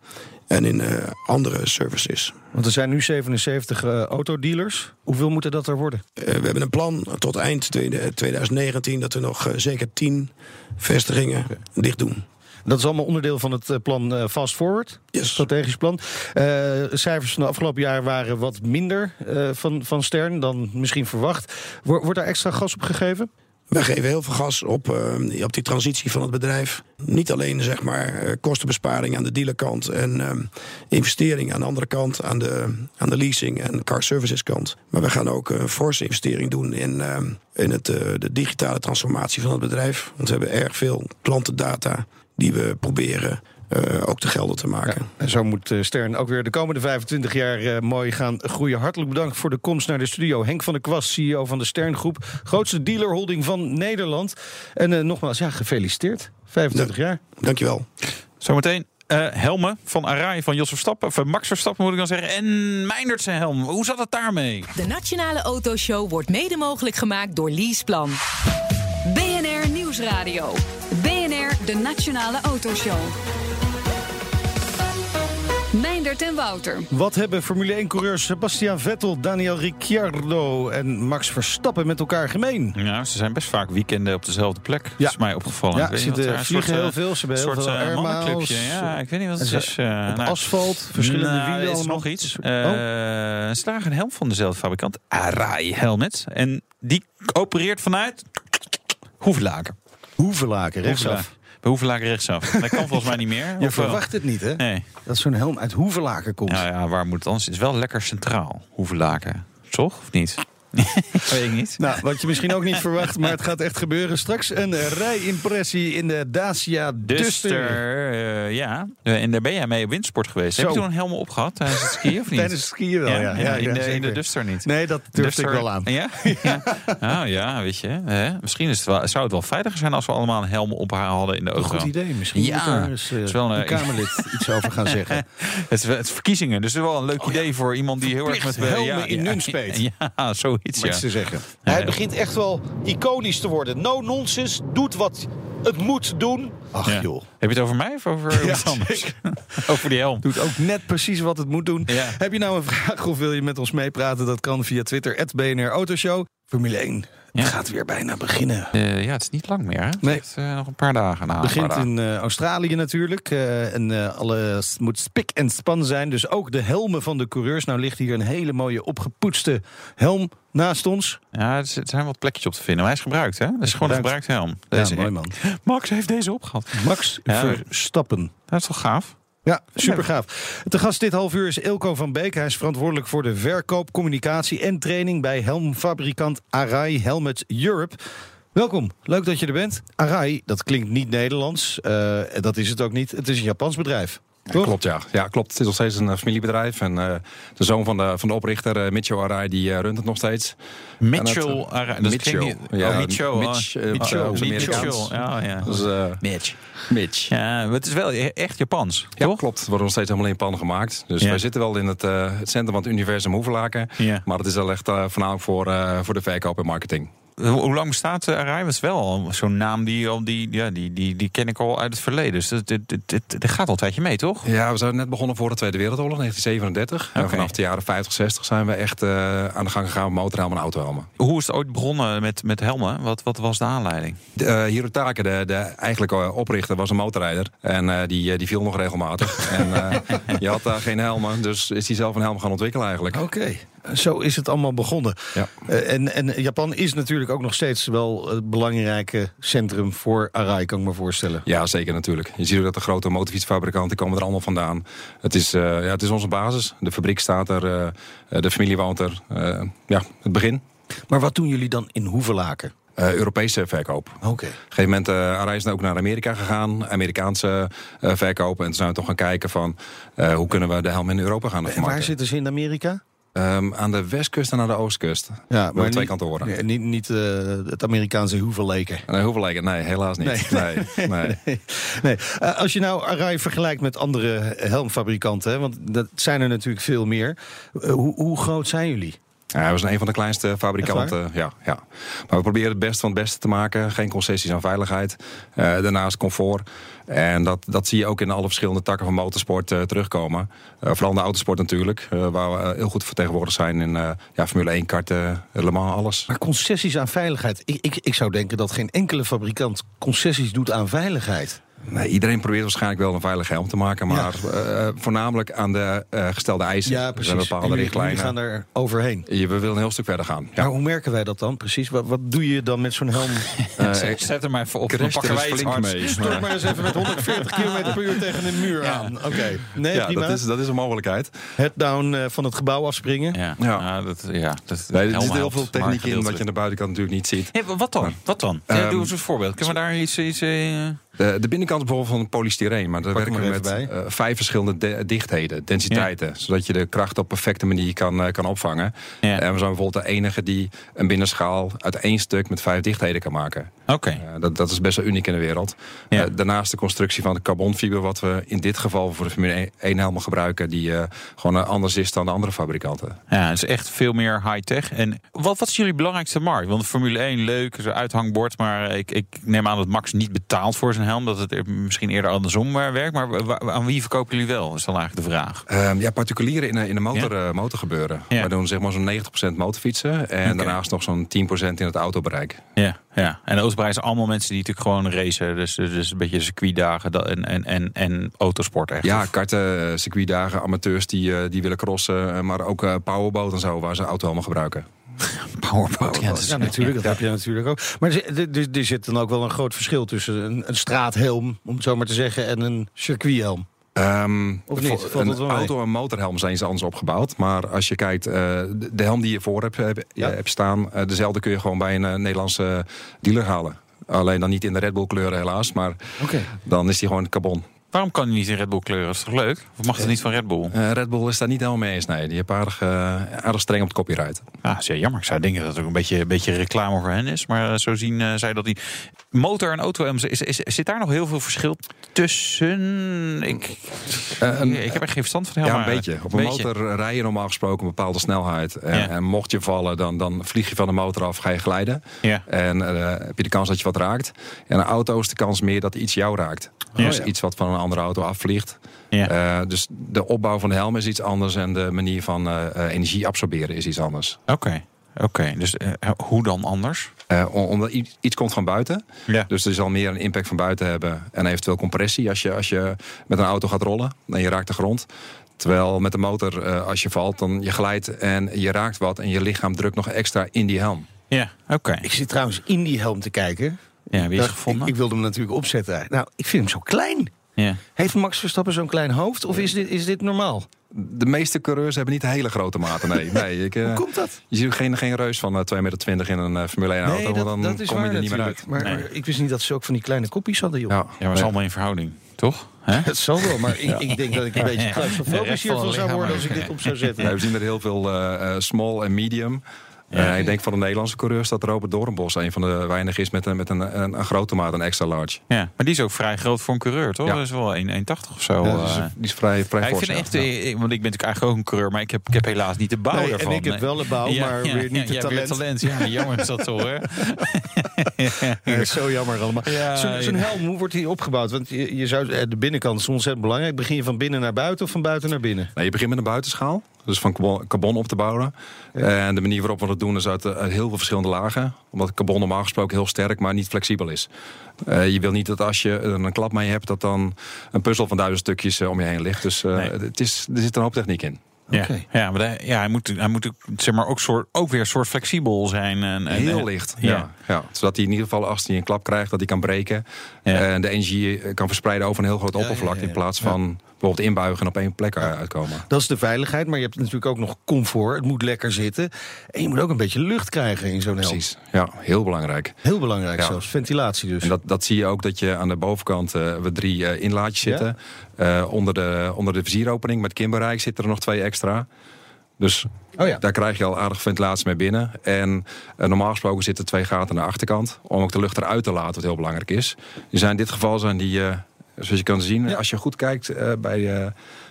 en in eh, andere services. Want er zijn nu 77 eh, autodealers. Hoeveel moeten dat er worden? Eh, we hebben een plan tot eind tweede- 2019 dat we nog zeker 10 vestigingen dicht doen. Dat is allemaal onderdeel van het plan Fast Forward, Yes. strategisch plan. Eh, cijfers van de afgelopen jaar waren wat minder van, van Stern dan misschien verwacht. Wor- wordt daar extra gas op gegeven? Wij geven heel veel gas op, eh, op die transitie van het bedrijf. Niet alleen zeg maar, eh, kostenbesparing aan de dealerkant en eh, investering aan de andere kant, aan de, aan de leasing en car services kant. Maar we gaan ook een forse investering doen in, in het, de digitale transformatie van het bedrijf. Want we hebben erg veel klantendata die we proberen eh, ook te gelden te maken. En zo moet eh, Stern ook weer de komende 25 jaar eh, mooi gaan groeien. Hartelijk bedankt voor de komst naar de studio. Henk van der Kwast, CEO van de Stern Groep. Grootste dealerholding van Nederland. En eh, nogmaals, ja, gefeliciteerd. 25 jaar. Dankjewel. Zometeen eh helmen van Arai van Jos Verstappen. Of eh, Max Verstappen moet ik dan zeggen. En Meindert zijn helm. Hoe zat het daarmee? De Nationale Autoshow wordt mede mogelijk gemaakt door Leaseplan. BNR Nieuwsradio. BNR, de Nationale Autoshow. Meindert en Wouter. Wat hebben Formule 1-coureurs Sebastian Vettel, Daniel Ricciardo en Max Verstappen met elkaar gemeen? Ja, ze zijn best vaak weekenden op dezelfde plek. Ja. is mij opgevallen. Ja, ze een vliegen soort, heel eh, veel. Ze hebben heel soort veel eh. Ja, ik weet niet wat het ze- is. eh, Op nou, asfalt, verschillende nou, wielen is nog iets. Oh. Eh, Ze dragen een helm van dezelfde fabrikant. Arai Helmet. En die opereert vanuit Hoeflaken. Hoevelaken, rechtsaf. Bij Hoeflaken rechtsaf. [laughs] Dat kan volgens mij niet meer. Je wel? verwacht het niet, hè? Nee. Dat zo'n helm uit Hoevelaken komt. Nou ja, waar moet het anders? Het is wel lekker centraal. Hoeflaken. Toch? Of niet? [laughs] weet ik niet. Nou, wat je misschien ook niet verwacht, maar het gaat echt gebeuren. Straks een eh, rijimpressie in de Dacia Duster. Duster, eh, ja. Eh, En daar ben jij mee op windsport geweest. Heb Zo. je toen een helm opgehad tijdens het skiën of niet? Tijdens het skiën wel, ja. ja, ja, in, de, in Duster niet. Nee, dat durfde ik wel aan. Ja? [laughs] ja. Ah, ja, weet je. Hè? Misschien is het wel, zou het wel veiliger zijn als we allemaal een helm op haar hadden in de Een auto. goed idee. Misschien Ja, eens eh, is wel een- Kamerlid [laughs] iets over gaan zeggen. Het is, het is verkiezingen, dus het is wel een leuk idee voor iemand die heel erg met... Oh Verplicht eh, helmen in Nunspeet. Ja, zoiets, Ja. iets te zeggen. Ja, Hij begint echt wel iconisch te worden. No nonsense, doet wat het moet doen. Ach Ja. joh. Heb je het over mij of over Ja, iets anders? [laughs] over die helm. Doet ook net precies wat het moet doen. Ja. Heb je nou een vraag of wil je met ons meepraten? Dat kan via Twitter, BNR Autoshow. Formule 1 Ja. het gaat weer bijna beginnen. Eh, ja, het is niet lang meer. Hè? Het heeft, eh, nog een paar dagen. Nou, Het begint in eh, Australië natuurlijk. en alles moet spik en span zijn. Dus ook de helmen van de coureurs. Nou ligt hier een hele mooie opgepoetste helm naast ons. Ja, er zijn wat plekjes op te vinden. Maar hij is gebruikt, hè? Dat is gewoon een Gebruikt. gebruikt helm. Deze ja, mooi man. Max heeft deze opgehad. Max Ja. Verstappen. Dat is toch gaaf? Ja, super gaaf. Te gast dit half uur is Ilko van Beek. Hij is verantwoordelijk voor de verkoop, communicatie en training bij helmfabrikant Arai Helmet Europe. Welkom, leuk dat je er bent. Arai, dat klinkt niet Nederlands. eh, dat is het ook niet. Het is een Japans bedrijf. Ja, klopt, ja. ja. klopt. Het is nog steeds een eh, familiebedrijf. En eh, de zoon van de, van de oprichter, eh, Mitchell Arai, die runt het nog steeds. Mitchell. En dat, Mitchell. niet- Ja, oh, Mitchell. oh. Mitch, Mitchell. Mitchell. Amerikaans. Ja. Dus, Mitch. Mitch. Ja, maar het is wel e- echt Japans, Ja, toch? klopt. Het wordt nog steeds helemaal in pan gemaakt. Dus Ja. wij zitten wel in het, het centrum van het universum Hoevelaken. Maar het is wel echt voornamelijk voor, voor de verkoop en marketing. Hoe, lang bestaat uh, Arai? Dat is wel al zo'n naam die, al die, ja, die, die, die ken ik al uit het verleden. Dus dat, dit, dit, dit, dit gaat al een tijdje mee, toch? Ja, we zijn net begonnen voor de Tweede Wereldoorlog, 1937. En vanaf de jaren 50, 60 zijn we echt eh, aan de gang gegaan met motorhelmen en autohelmen. Hoe is het ooit begonnen met, met helmen? Wat, wat was de aanleiding? De, eh, Hirotake, de, de eigenlijke oprichter, was een motorrijder. En eh, die, die viel nog regelmatig. [laughs] en eh, [laughs] je had daar geen helmen, dus is hij zelf een helm gaan ontwikkelen eigenlijk. Oké, zo is het allemaal begonnen. Ja. Eh, en, en Japan is natuurlijk ook nog steeds wel het belangrijke centrum voor Arai, kan ik me voorstellen. Ja, zeker natuurlijk. Je ziet ook dat de grote motorfietsfabrikanten komen er allemaal vandaan. Het is, eh, ja, het is onze basis. De fabriek staat er, eh, de familie woont er. Ja, het begin. Maar wat doen jullie dan in Hoevelaken? Eh, Europese verkoop. Oké. Op een gegeven moment, uh, Arai is ook naar Amerika gegaan. Amerikaanse uh, verkopen. En toen zijn we toch gaan kijken van... Uh, hoe kunnen we de helm in Europa gaan En vermarkten. waar zitten ze in Amerika? Um, aan de westkust en aan de oostkust. Ja, maar twee kantoren. Nee, niet niet uh, het Amerikaanse Hoevelleken. Nee, nee, helaas niet. Nee. nee, nee. [laughs] nee, nee. Uh, als je nou Arai vergelijkt met andere helmfabrikanten, hè, want dat zijn er natuurlijk veel meer. Uh, hoe, hoe groot zijn jullie? Ja, we zijn een van de kleinste fabrikanten. Ja, ja. Maar we proberen het best van het beste te maken. Geen concessies aan veiligheid. Uh, daarnaast comfort. En dat, dat zie je ook in alle verschillende takken van motorsport uh, terugkomen. Uh, vooral in de autosport natuurlijk. Waar we heel goed vertegenwoordigd zijn in ja, Formule 1, karten, Le Mans, alles. Maar concessies aan veiligheid. Ik, ik, ik zou denken dat geen enkele fabrikant concessies doet aan veiligheid. Nee, iedereen probeert waarschijnlijk wel een veilige helm te maken, maar eh, voornamelijk aan de eh, gestelde eisen. Ja, Er precies. zijn bepaalde En jullie- richtlijnen. jullie gaan er overheen. Je- We willen een heel stuk verder gaan. Ja. Maar hoe merken wij dat dan precies? Wat, wat doe je dan met zo'n helm? [laughs] Eh, Zet- Zet hem maar even op, dan pakken er wij hards. mee. Stort maar eens even met 140 [laughs] km per uur tegen een muur aan. Oké, nee, ja, prima. dat is, dat is een mogelijkheid. Het down eh, van het gebouw afspringen. Ja, Ja. dat, ja dat, Nee, er zit heel veel techniek in wat je aan de buitenkant natuurlijk niet ziet. Ja, wat dan? Wat dan? Ja, Ehm, doe eens een voorbeeld. Kunnen we daar iets... iets eh, De, de binnenkant is bijvoorbeeld van polystyreen, maar daar Pak werken we met eh, vijf verschillende de- dichtheden, densiteiten, zodat je de kracht op perfecte manier kan, eh, kan opvangen. Ja. En we zijn bijvoorbeeld de enige die een binnenschaal uit één stuk met vijf dichtheden kan maken. Oké. Eh, dat, dat is best wel uniek in de wereld. Ja. Eh, daarnaast de constructie van de carbonfiber, wat we in dit geval voor de Formule 1 helmen gebruiken, die eh, gewoon eh, anders is dan de andere fabrikanten. Ja, het is echt veel meer high-tech. En wat, wat is jullie belangrijkste markt? Want Formule 1, leuk, zo'n uithangbord. Maar ik, ik neem aan dat Max niet betaalt voor zijn helm. Dat het misschien eerder andersom eh, werkt. Maar aan wie verkopen jullie wel, is dan eigenlijk de vraag. Ehm, ja, particulieren in, de- in de motor, eh, motor gebeuren. Ja. We doen zeg maar zo'n 90% motorfietsen en daarnaast nog zo'n 10% in het autobereik. Ja, ja. En de Oostenrijk zijn allemaal mensen die natuurlijk gewoon racen. Dus, dus een beetje circuitdagen en, en, en, en autosport echt. Ja, karten, eh, circuitdagen, amateurs die, eh, die willen crossen, eh, maar ook eh, powerboat en zo, waar ze autohelmen gebruiken. Powerboat. Ja, dat is- Ja, natuurlijk. Dat heb je natuurlijk ook. Maar er, zit- er, er zit dan ook wel een groot verschil tussen een, een straathelm, om het zo maar te zeggen, en een circuithelm. Ehm, Of niet? Valt een auto- en motorhelm zijn ze anders opgebouwd. Maar als je kijkt, eh, de, helm die je voor hebt, heb, Ja. hebt staan, eh, dezelfde kun je gewoon bij een eh, Nederlandse dealer halen. Alleen dan niet in de Red Bull kleuren helaas, maar Oké. dan is die gewoon carbon. Waarom kan hij niet in Red Bull kleuren? Dat is toch leuk? Of mag het niet van Red Bull? Eh, Red Bull is daar niet helemaal mee eens. Nee, die hebben aardig, eh, aardig streng op het copyright. Ja, is ja jammer. Ik zou denken dat het ook een beetje, een beetje reclame voor hen is. Maar eh, zo zien eh, zij dat die motor en auto... is, is, is- zit daar nog heel veel verschil tussen? Ik, Eh, een- ik heb er geen verstand van. Ja, helemaal. een beetje. Op een motor rij je normaal gesproken een bepaalde snelheid. En, Ja. en mocht je vallen, dan, dan vlieg je van de motor af, ga je glijden. Ja. En eh, heb je de kans dat je wat raakt. En een auto is de kans meer dat iets jou raakt. Ja. Dus iets wat van een andere auto afvliegt. Ja. Eh, dus de opbouw van de helm is iets anders. En de manier van eh, eh, energie absorberen is iets anders. Oké, oké. Dus hoe dan anders? Eh, om- omdat iets komt van buiten. Ja. Dus er zal meer een impact van buiten hebben. En eventueel compressie als je, als je met een auto gaat rollen. En je raakt de grond. Terwijl met de motor, eh, als je valt, dan je glijdt en je raakt wat. En je lichaam drukt nog extra in die helm. Ja, oké. Ik zit trouwens in die helm te kijken. Ja, wie is Dat- gevonden? Ik, ik wilde hem natuurlijk opzetten. Nou, ik vind hem zo klein. Ja. Heeft Max Verstappen zo'n klein hoofd? Of is dit, is dit normaal? De meeste coureurs hebben niet hele grote maten. Nee, [laughs] nee ik, eh, Hoe komt dat? je ziet geen, geen reus van eh, 2,20 meter in een eh, Formule 1 auto. want dan kom je er niet meer uit. Maar, Nee. maar ik wist niet dat ze ook van die kleine kopjes hadden, joh. Ja, ja, maar het is allemaal in verhouding, toch? Hè? [laughs] Het zal wel, maar ik, ik denk dat ik een beetje claustrofobisch hiervan zou worden als ik dit op zou zetten. Nee, we zien er heel veel eh, eh, small en medium. Ja. Eh, ik denk van de Nederlandse coureurs dat Robert Doornbos een van de weinigen is met een, met een, een, een grote maat, een extra large. Ja, maar die is ook vrij groot voor een coureur, toch? Ja. Dat is wel 1,80 of zo. Ja, dus eh. die is vrij, vrij Ja, ik fors, vind echt, Ja. eh, ik- want ik ben natuurlijk eigenlijk ook een coureur, maar ik heb, ik heb helaas niet de bouw Nee, daarvan. en ik heb wel de bouw, maar weer niet ja, het talent. Ja, jammer is dat zo, hoor. [laughs] Ja, zo jammer allemaal. Ja, Zo'n helm, hoe wordt die opgebouwd? Want je, je zou, de binnenkant is ontzettend belangrijk. Begin je van binnen naar buiten of van buiten naar binnen? Nee, je begint met een buitenschaal. Dus van carbon, op te bouwen. En de manier waarop we dat doen is uit, uit heel veel verschillende lagen. Omdat carbon normaal gesproken heel sterk, maar niet flexibel is. Eh, je wil niet dat als je een klap mee hebt, dat dan een puzzel van duizend stukjes eh, om je heen ligt. Dus eh, Nee. het is, er zit een hoop techniek in. Ja, Oké. ja maar hij, ja, hij moet, hij moet ook, zeg maar, ook, soort, ook weer soort flexibel zijn. En, en, Heel licht. Ja. Ja. Ja. Zodat hij in ieder geval als hij een klap krijgt, dat hij kan breken. Ja. En de energie kan verspreiden over een heel groot Ja, ja, oppervlak. ja, ja. In plaats van bijvoorbeeld inbuigen en op één plek uitkomen. Dat is de veiligheid, maar je hebt natuurlijk ook nog comfort. Het moet lekker zitten. En je moet ook een beetje lucht krijgen in zo'n helm. Precies. Ja, heel belangrijk. Heel belangrijk Ja. zelfs. Ventilatie dus. En dat, dat zie je ook dat je aan de bovenkant eh, we drie eh, inlaatjes zitten. Eh, onder, de, onder de vizieropening met kimbereik zitten er nog twee extra. Dus Oh ja. daar krijg je al aardig ventilatie mee binnen. En normaal gesproken zitten twee gaten aan de achterkant. Om ook de lucht eruit te laten, wat heel belangrijk is. Zijn in dit geval zijn die, zoals je kan zien, Ja. als je goed kijkt eh, bij eh,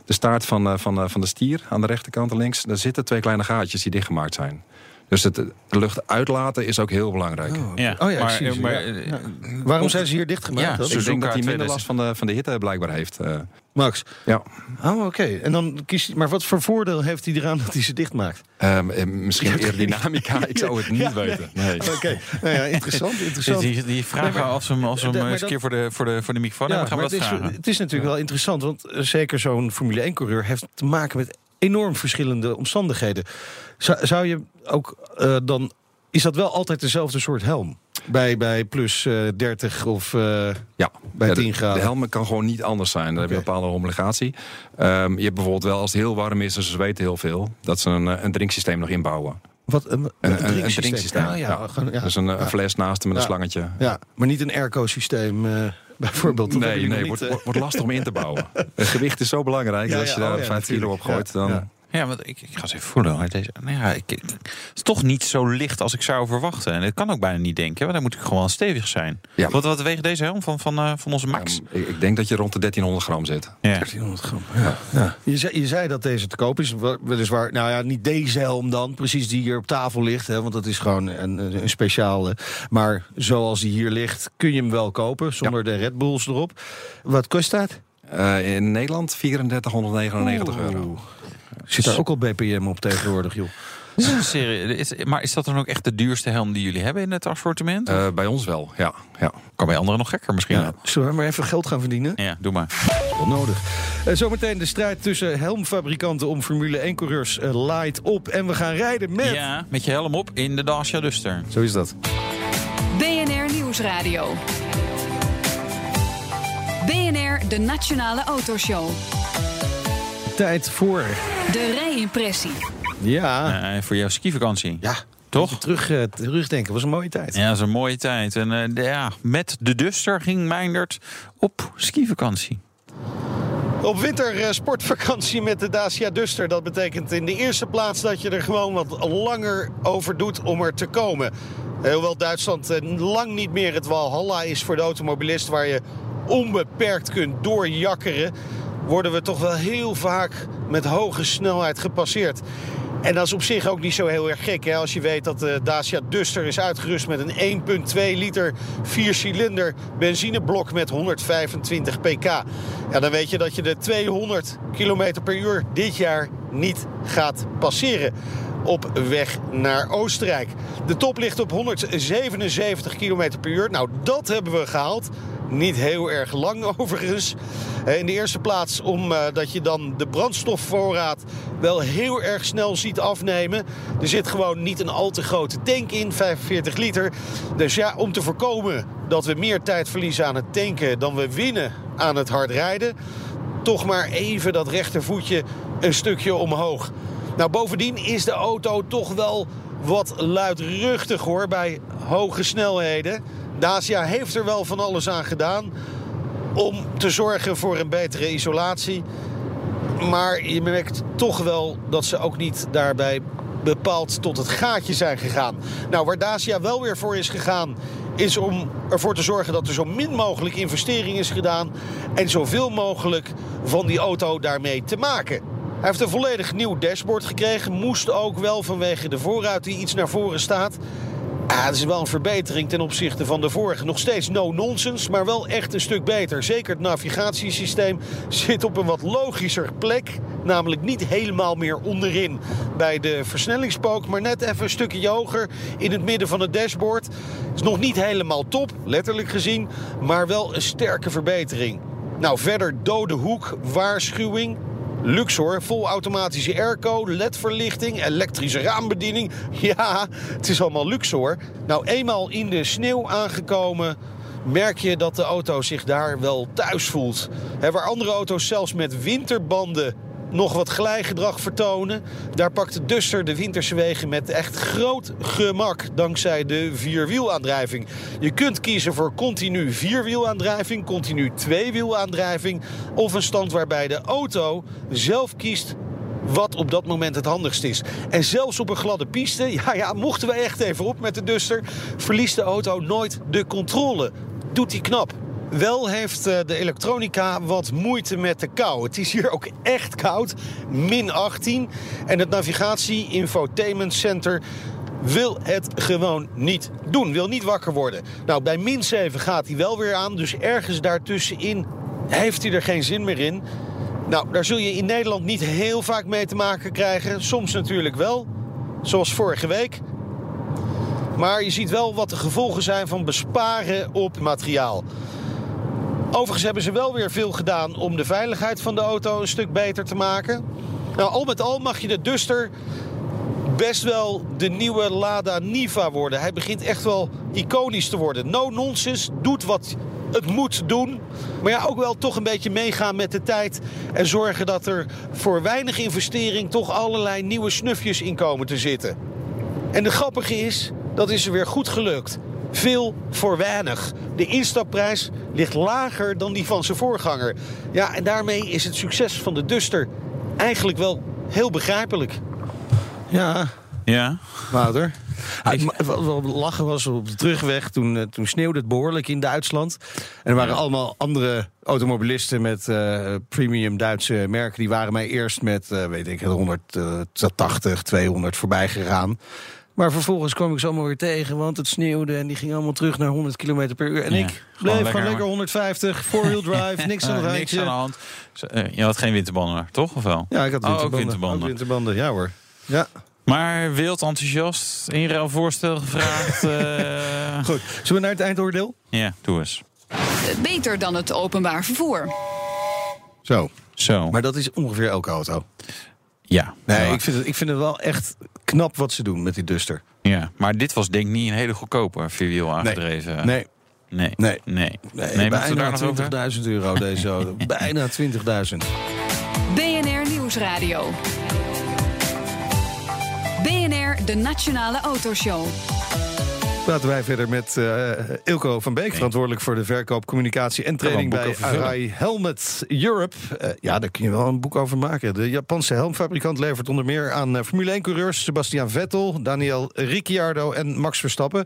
de staart van, eh, van, van de stier aan de rechterkant en links. Daar zitten twee kleine gaatjes die dichtgemaakt zijn. Dus het de lucht uitlaten is ook heel belangrijk. Ja, Oh ja, maar, maar, ja. eh, Ja. Waarom zijn ze hier dichtgemaakt? Ja, dan? Ik denk dat hij minder 2000. last van de, van de hitte blijkbaar heeft. eh. Max. ja. Oh, oké. En dan kiest hij. Maar wat voor voordeel heeft hij eraan dat hij ze dichtmaakt? Ehm, eh, misschien aerodynamica, [laughs] ik zou het niet nee. weten. Nee. Oké. Nou ja, interessant. interessant. die, die vragen Nee, maar- als we hem, als we hem eens een keer voor de, voor de, voor de microfoon hebben, gaan we dat het, is, vragen. het is natuurlijk wel interessant, want eh, zeker zo'n Formule 1-coureur heeft te maken met enorm verschillende omstandigheden. Zou, zou je ook eh, dan. Is dat wel altijd dezelfde soort helm? Bij, bij plus eh, 30 of. eh, Ja, Bij Ja, de- 10 graden. De helm kan gewoon niet anders zijn. Dan heb je een bepaalde homologatie. Ehm, je hebt bijvoorbeeld wel, als het heel warm is en ze zweten heel veel... dat ze een, een drinksysteem nog inbouwen. Wat, een, Een, een, een drinksysteem. Ah, ja, ja. gewoon, ja. Dus een, eh, Ja. fles naast hem met een slangetje. Ja, maar niet een airco-systeem eh, [laughs] bijvoorbeeld. Dat Nee, nee wordt, eh. wordt, lastig om in te bouwen. [laughs] Het gewicht is zo belangrijk. Dat als je daar oh ja, 5 kilo op gooit, dan... ja. Want ik, ik ga eens even voelen. Deze, nou ja, ik, het is toch niet zo licht als ik zou verwachten. En ik kan ook bijna niet denken, want dan moet ik gewoon stevig zijn. Ja. Wat, wat weegt deze helm van, van, eh, van onze Max? Ik, ik denk dat je rond de 1300 gram zit. ja. 1300 gram. Ja. Ja. Je, zei, je zei dat deze te koop is. Wel- Weliswaar, nou ja, niet deze helm dan, precies die hier op tafel ligt. Hè, want dat is gewoon een, een speciale. Maar zoals die hier ligt, kun je hem wel kopen. Zonder de Red Bulls erop. Wat kost dat? Eh, in Nederland 3499 euro. Zit daar ook al BPM op tegenwoordig, joh? Is het een serie- is- maar is dat dan ook echt de duurste helm die jullie hebben in het assortiment? Eh, bij ons wel, ja. ja. kan bij anderen nog gekker misschien. Ja. Zullen we maar even geld gaan verdienen? Ja, doe maar. Wel nodig. Eh, zometeen de strijd tussen helmfabrikanten om Formule 1-coureurs light op. En we gaan rijden met... Ja, met je helm op in de Dacia Duster. Zo is dat. BNR Nieuwsradio. BNR, de Nationale Autoshow. Tijd voor... De rijimpressie. Ja, Eh, voor jouw skivakantie. ja. Toch? Terug, eh, terugdenken, was een mooie tijd. Ja, dat is een mooie tijd. En eh, de- ja, met de Duster ging Meindert op skivakantie. Op wintersportvakantie met de Dacia Duster. Dat betekent in de eerste plaats dat je er gewoon wat langer over doet om er te komen. Eh, Hoewel Duitsland eh, lang niet meer het Walhalla is voor de automobilist... waar je onbeperkt kunt doorjakkeren... worden we toch wel heel vaak met hoge snelheid gepasseerd. En dat is op zich ook niet zo heel erg gek. Hè? Als je weet dat de Dacia Duster is uitgerust met een 1,2 liter 4-cilinder benzineblok met 125 pk. Ja, dan weet je dat je de 200 km per uur dit jaar niet gaat passeren op weg naar Oostenrijk. De top ligt op 177 km per uur. Nou, dat hebben we gehaald. Niet heel erg lang [laughs] overigens. Eh, In de eerste plaats omdat je dan de brandstofvoorraad wel heel erg snel ziet afnemen. Er zit gewoon niet een al te grote tank in, 45 liter. Dus ja, om te voorkomen dat we meer tijd verliezen aan het tanken dan we winnen aan het hard rijden, toch maar even dat rechtervoetje een stukje omhoog. Nou, bovendien is de auto toch wel wat luidruchtig hoor bij hoge snelheden. Dacia heeft er wel van alles aan gedaan om te zorgen voor een betere isolatie. Maar je merkt toch wel dat ze ook niet daarbij bepaald tot het gaatje zijn gegaan. Nou, waar Dacia wel weer voor is gegaan, is om ervoor te zorgen dat er zo min mogelijk investering is gedaan. En zoveel mogelijk van die auto daarmee te maken. Heeft een volledig nieuw dashboard gekregen. Moest ook wel vanwege de voorruit die iets naar voren staat. Ah, het is wel een verbetering ten opzichte van de vorige. Nog steeds no nonsense, maar wel echt een stuk beter. Zeker het navigatiesysteem [laughs] zit op een wat logischer plek. Namelijk niet helemaal meer onderin bij de versnellingspook, maar net even een stukje hoger in het midden van het dashboard. Is nog niet helemaal top, letterlijk gezien, maar wel een sterke verbetering. Nou, verder dode hoek, waarschuwing, Luxor, vol automatische airco, ledverlichting, elektrische raambediening. [laughs] Ja, het is allemaal Luxor. Nou, eenmaal in de sneeuw aangekomen merk je dat de auto zich daar wel thuis voelt. Waar andere auto's zelfs met winterbanden nog wat glijgedrag vertonen. Daar pakt de Duster de winterse wegen met echt groot gemak dankzij de vierwielaandrijving. Je kunt kiezen voor continu vierwielaandrijving, continu tweewielaandrijving of een stand waarbij de auto zelf kiest wat op dat moment het handigst is. En zelfs op een gladde piste, [laughs] ja, ja, mochten we echt even op met de Duster, verliest de auto nooit de controle. Doet hij knap. Wel heeft eh, de elektronica wat moeite met de kou. Het is hier ook echt koud, min 18. En het navigatie-infotainment center wil het gewoon niet doen. Wil niet wakker worden. Nou, bij min 7 gaat hij wel weer aan. Dus ergens daartussenin heeft hij er geen zin meer in. Nou, daar zul je in Nederland niet heel vaak mee te maken krijgen. Soms natuurlijk wel. Zoals vorige week. Maar je ziet wel wat de gevolgen zijn van besparen op materiaal. Overigens hebben ze wel weer veel gedaan om de veiligheid van de auto een stuk beter te maken. Nou, al met al mag je de Duster best wel de nieuwe Lada Niva worden. Hij begint echt wel iconisch te worden. No nonsense, doet wat het moet doen. Maar ja, ook wel toch een beetje meegaan met de tijd. En zorgen dat er voor weinig investering toch allerlei nieuwe snufjes in komen te zitten. En de grappige is, dat is er weer goed gelukt. Veel voor weinig. De instapprijs ligt lager dan die van zijn voorganger. Ja, en daarmee is het succes van de Duster eigenlijk wel heel begrijpelijk. Ja, Ja. Wouter. Ah, maar wat wel lachen was op de terugweg. Toen, eh, toen sneeuwde het behoorlijk in Duitsland. En er waren allemaal andere automobilisten met eh, premium Duitse merken. Die waren mij eerst met, eh, weet ik, 180, 200 voorbij gegaan. Maar vervolgens kwam ik ze allemaal weer tegen, want het sneeuwde en die ging allemaal terug naar 100 km per uur. En Ja, ik bleef gewoon lekker- lekker 150, four-wheel drive, [laughs] niks aan Eh, het niks aan de hand. Eh, Je had geen winterbanden, toch? Of wel? Ja, ik had Oh, ook winterbanden. winterbanden. Ook winterbanden, ja hoor. Ja. Maar wild enthousiast, inruilvoorstel gevraagd. [laughs] eh, Goed, zullen we naar het eindoordeel? Ja, doe eens. Eh, Beter dan het openbaar vervoer. Zo. Zo. Maar dat is ongeveer elke auto. Ja. Nee, Ja. ik vind, het, ik vind het wel echt knap wat ze doen met die Duster. ja. Maar dit was denk ik niet een hele goedkope vierwiel aangedreven. Nee, Nee. nee. Nee. nee, we daar bijna nog over? 20.000 euro deze auto. [laughs] bijna 20.000. BNR Nieuwsradio. BNR, de Nationale Autoshow. Praten wij verder met eh Ilko van Beek, verantwoordelijk voor de verkoop, communicatie en training bij Arai Helmet Europe. Eh, ja, daar kun je wel een boek over maken. De Japanse helmfabrikant levert onder meer aan eh, Formule 1-coureurs Sebastian Vettel, Daniel Ricciardo en Max Verstappen.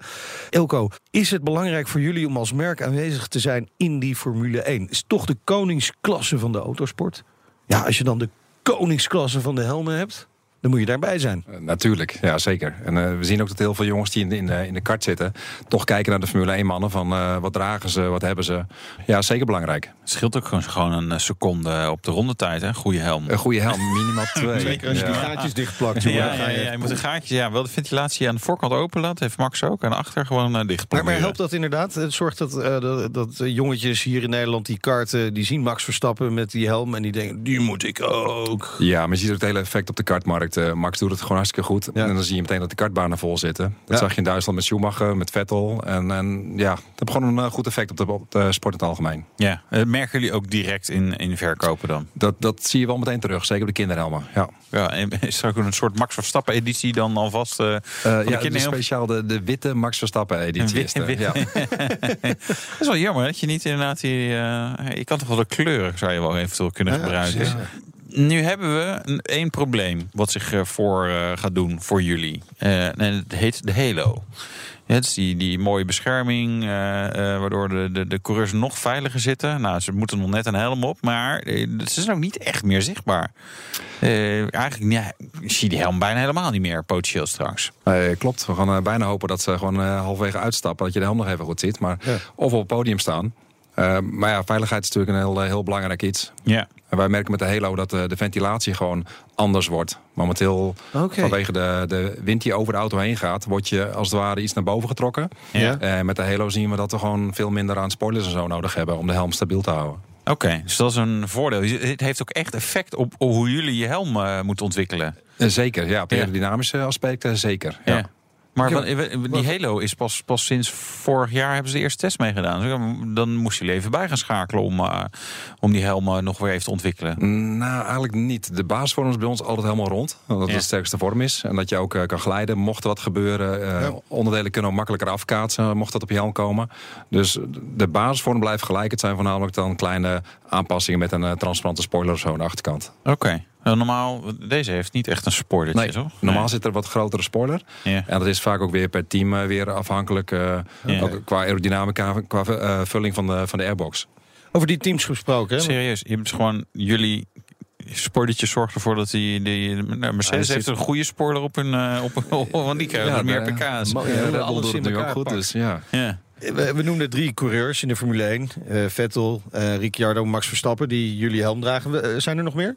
Ilko, is het belangrijk voor jullie om als merk aanwezig te zijn in die Formule 1? Is toch de koningsklasse van de autosport? Ja, als je dan de koningsklasse van de helmen hebt, dan moet je daarbij zijn. Eh, Natuurlijk, ja zeker. En eh, we zien ook dat heel veel jongens die in de, in de, in de kart zitten... toch kijken naar de Formule 1 mannen van eh, wat dragen ze, wat hebben ze. Ja, zeker belangrijk. Het scheelt ook gewoon, gewoon een seconde op de rondetijd, hè? Goede helm. Een goede helm, minimaal [laughs] twee. Zeker als je die Ja. gaatjes dichtplakt. Ja, jongen, ja, je- moet een gaatje, ja, wel de ventilatie aan de voorkant open laten. Heeft Max ook. En achter gewoon dicht Maar, maar helpt dat inderdaad? Het zorgt dat, eh, dat, dat jongetjes hier in Nederland die karten... die zien Max Verstappen met die helm en die denken... die moet ik ook. Ja, maar je ziet ook het hele effect op de kartmarkt. Eh, Max doet het gewoon hartstikke goed. Ja. En dan zie je meteen dat de kartbanen vol zitten. Dat Ja. zag je in Duitsland met Schumacher, met Vettel. En, en ja, dat heeft gewoon een eh, goed effect op de, op de sport in het algemeen. Ja, eh, merken jullie ook direct in, in verkopen dan? Dat, dat zie je wel meteen terug, zeker op de kinderhelmen. Ja, Ja, en is er ook een soort Max Verstappen editie dan alvast? de ja de kinderhelm? speciaal de, de witte Max Verstappen editie. is wit- ja. [laughs] dat is wel jammer dat je niet inderdaad die... je kan toch wel de kleuren zou je wel eventueel kunnen gebruiken. Nu hebben we een, één probleem wat zich eh, voor eh, gaat doen voor jullie. Eh, en het heet de Halo. Ja, het is die, die mooie bescherming, eh, eh, waardoor de, de, de coureurs nog veiliger zitten. Nou, ze moeten nog net een helm op, maar ze zijn ook niet echt meer zichtbaar. Eh, eigenlijk ja, zie die helm bijna helemaal niet meer, potentieel straks. Nee, klopt. We gaan bijna hopen dat ze gewoon eh, halverwege uitstappen. Dat je de helm nog even goed ziet. Maar, Ja. Of op het podium staan. Eh, maar ja, veiligheid is natuurlijk een heel, heel belangrijk iets. Ja, En wij merken met de Halo dat eh, de ventilatie gewoon anders wordt. Momenteel, vanwege de, de wind die over de auto heen gaat... word je als het ware iets naar boven getrokken. Ja. En met de Halo zien we dat we gewoon veel minder aan spoilers en zo nodig hebben... om de helm stabiel te houden. Oké, dus dat is een voordeel. Het heeft ook echt effect op, op hoe jullie je helm eh, moeten ontwikkelen. Eh, zeker, ja. Op de Ja. aerodynamische aspecten zeker. Ja. Ja. Maar wat- die Halo is pas, pas sinds vorig jaar hebben ze de eerste test meegedaan. Dus dan moest je even bij gaan schakelen om, eh, om die helm eh, nog weer even te ontwikkelen. Nou, eigenlijk niet. De basisvorm is bij ons altijd helemaal rond. Omdat het Ja. de sterkste vorm is. En dat je ook eh, kan glijden. Mocht er wat gebeuren. eh, Ja. Onderdelen kunnen ook makkelijker afkaatsen. Mocht dat op je helm komen. Dus de basisvorm blijft gelijk. Het zijn voornamelijk dan kleine aanpassingen met een eh, transparante spoiler of zo aan de achterkant. Oké. Normaal, deze heeft niet echt een spoilertje, Nee, toch? normaal Nee. zit er wat grotere spoiler. Ja. En dat is vaak ook weer per team eh, weer afhankelijk. eh, Ja. ook qua aerodynamica, qua eh, vulling van de, van de airbox. Over die teams gesproken. Hè? Serieus, je hebt gewoon jullie Spoilertje zorgt ervoor dat die, die nou, Mercedes heeft een goede spoiler op hun, eh, op, op, want die krijgen meer pk's. Ja, alles doet nu ook elkaar goed, pakt. dus ja. Ja. We, we noemden drie coureurs in de Formule 1. Eh, Vettel, eh, Ricciardo, Max Verstappen, die jullie helm dragen. Eh, zijn er nog meer?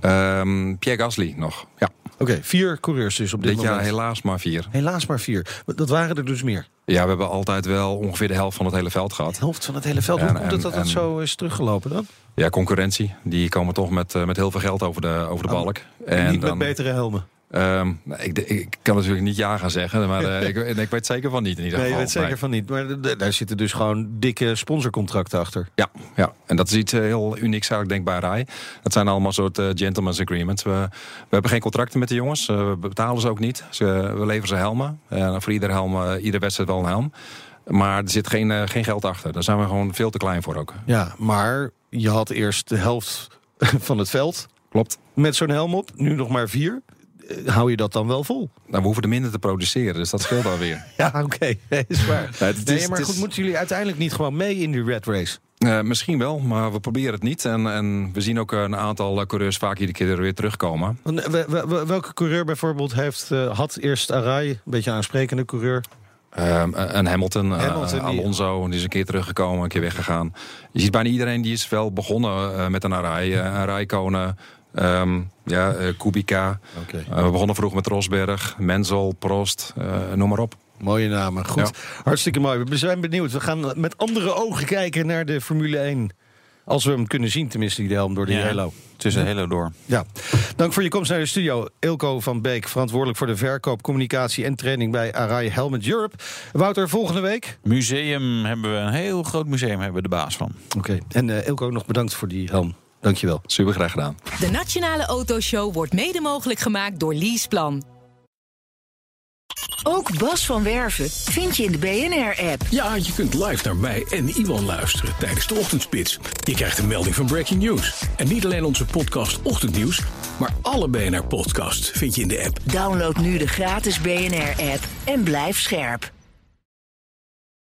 Ehm, Pierre Gasly nog. Ja, Oké, vier coureurs dus op dit, dit jaar moment. helaas maar vier. Helaas maar vier. Dat waren er dus meer. Ja, we hebben altijd wel ongeveer de helft van het hele veld gehad. De helft van het hele veld. En- Hoe komt het en- dat dat en- zo is teruggelopen dan? Ja, concurrentie. Die komen toch met, eh, met heel veel geld over de, over de Oh, balk. Niet dan- met betere helmen. Ehm, ik, ik kan natuurlijk niet ja gaan zeggen, maar eh, ik, ik weet zeker van niet in ieder Nee, je weet zeker van niet. Maar daar zitten dus gewoon dikke sponsorcontracten achter. Ja, ja, en dat is iets eh, heel unieks eigenlijk denk ik bij Rai. Dat zijn allemaal soort eh, gentleman's agreements. We, we hebben geen contracten met de jongens. we betalen ze ook niet. Ze, we leveren ze helmen. En voor iedere helm, iedere wedstrijd wel een helm. Maar er zit geen, geen geld achter. Daar zijn we gewoon veel te klein voor ook. Ja, maar je had eerst de helft [laughs] van het veld Klopt. met zo'n helm op. Nu nog maar vier. Eh, Hou je dat dan wel vol? Nou, we hoeven er minder te produceren, dus dat scheelt alweer. [laughs] Ja, oké. [laughs] Nee, is waar. Nee, maar goed, is- moeten jullie uiteindelijk niet gewoon mee in die red race? Eh, misschien wel, maar we proberen het niet. En, en we zien ook een aantal eh, coureurs vaak iedere keer er weer terugkomen. Welke coureur bijvoorbeeld heeft, had eerst Arai, een beetje aansprekende coureur. Ehm, een Hamilton, eh, Hamilton, Alonso, die is een keer teruggekomen, een keer weggegaan. Je ziet bijna iedereen die is wel begonnen met een Arai. een Ehm ja, eh, Kubica. Oké. Eh, we begonnen vroeg met Rosberg, Menzel, Prost, eh, noem maar op. Mooie namen. Goed, hartstikke mooi. We zijn benieuwd. We gaan met andere ogen kijken naar de Formule 1. Als we hem kunnen zien, tenminste, die helm door de Ja. Halo. Tussen Halo door. Ja. Dank voor je komst naar de studio. Ilko van Beek, verantwoordelijk voor de verkoop, communicatie en training bij Arai Helmet Europe. Wouter, volgende week. Museum hebben we, een heel groot museum hebben we de baas van. Oké. En Ilko, nog bedankt voor die helm. Dankjewel. Super graag gedaan. De Nationale Autoshow wordt mede mogelijk gemaakt door Leaseplan. Ook Bas van Werven vind je in de BNR-app. Ja, je kunt live naar mij en Iwan luisteren tijdens de ochtendspits. Je krijgt een melding van Breaking News. En niet alleen onze podcast Ochtendnieuws, maar alle BNR-podcasts vind je in de app. Download nu de gratis BNR-app en blijf scherp.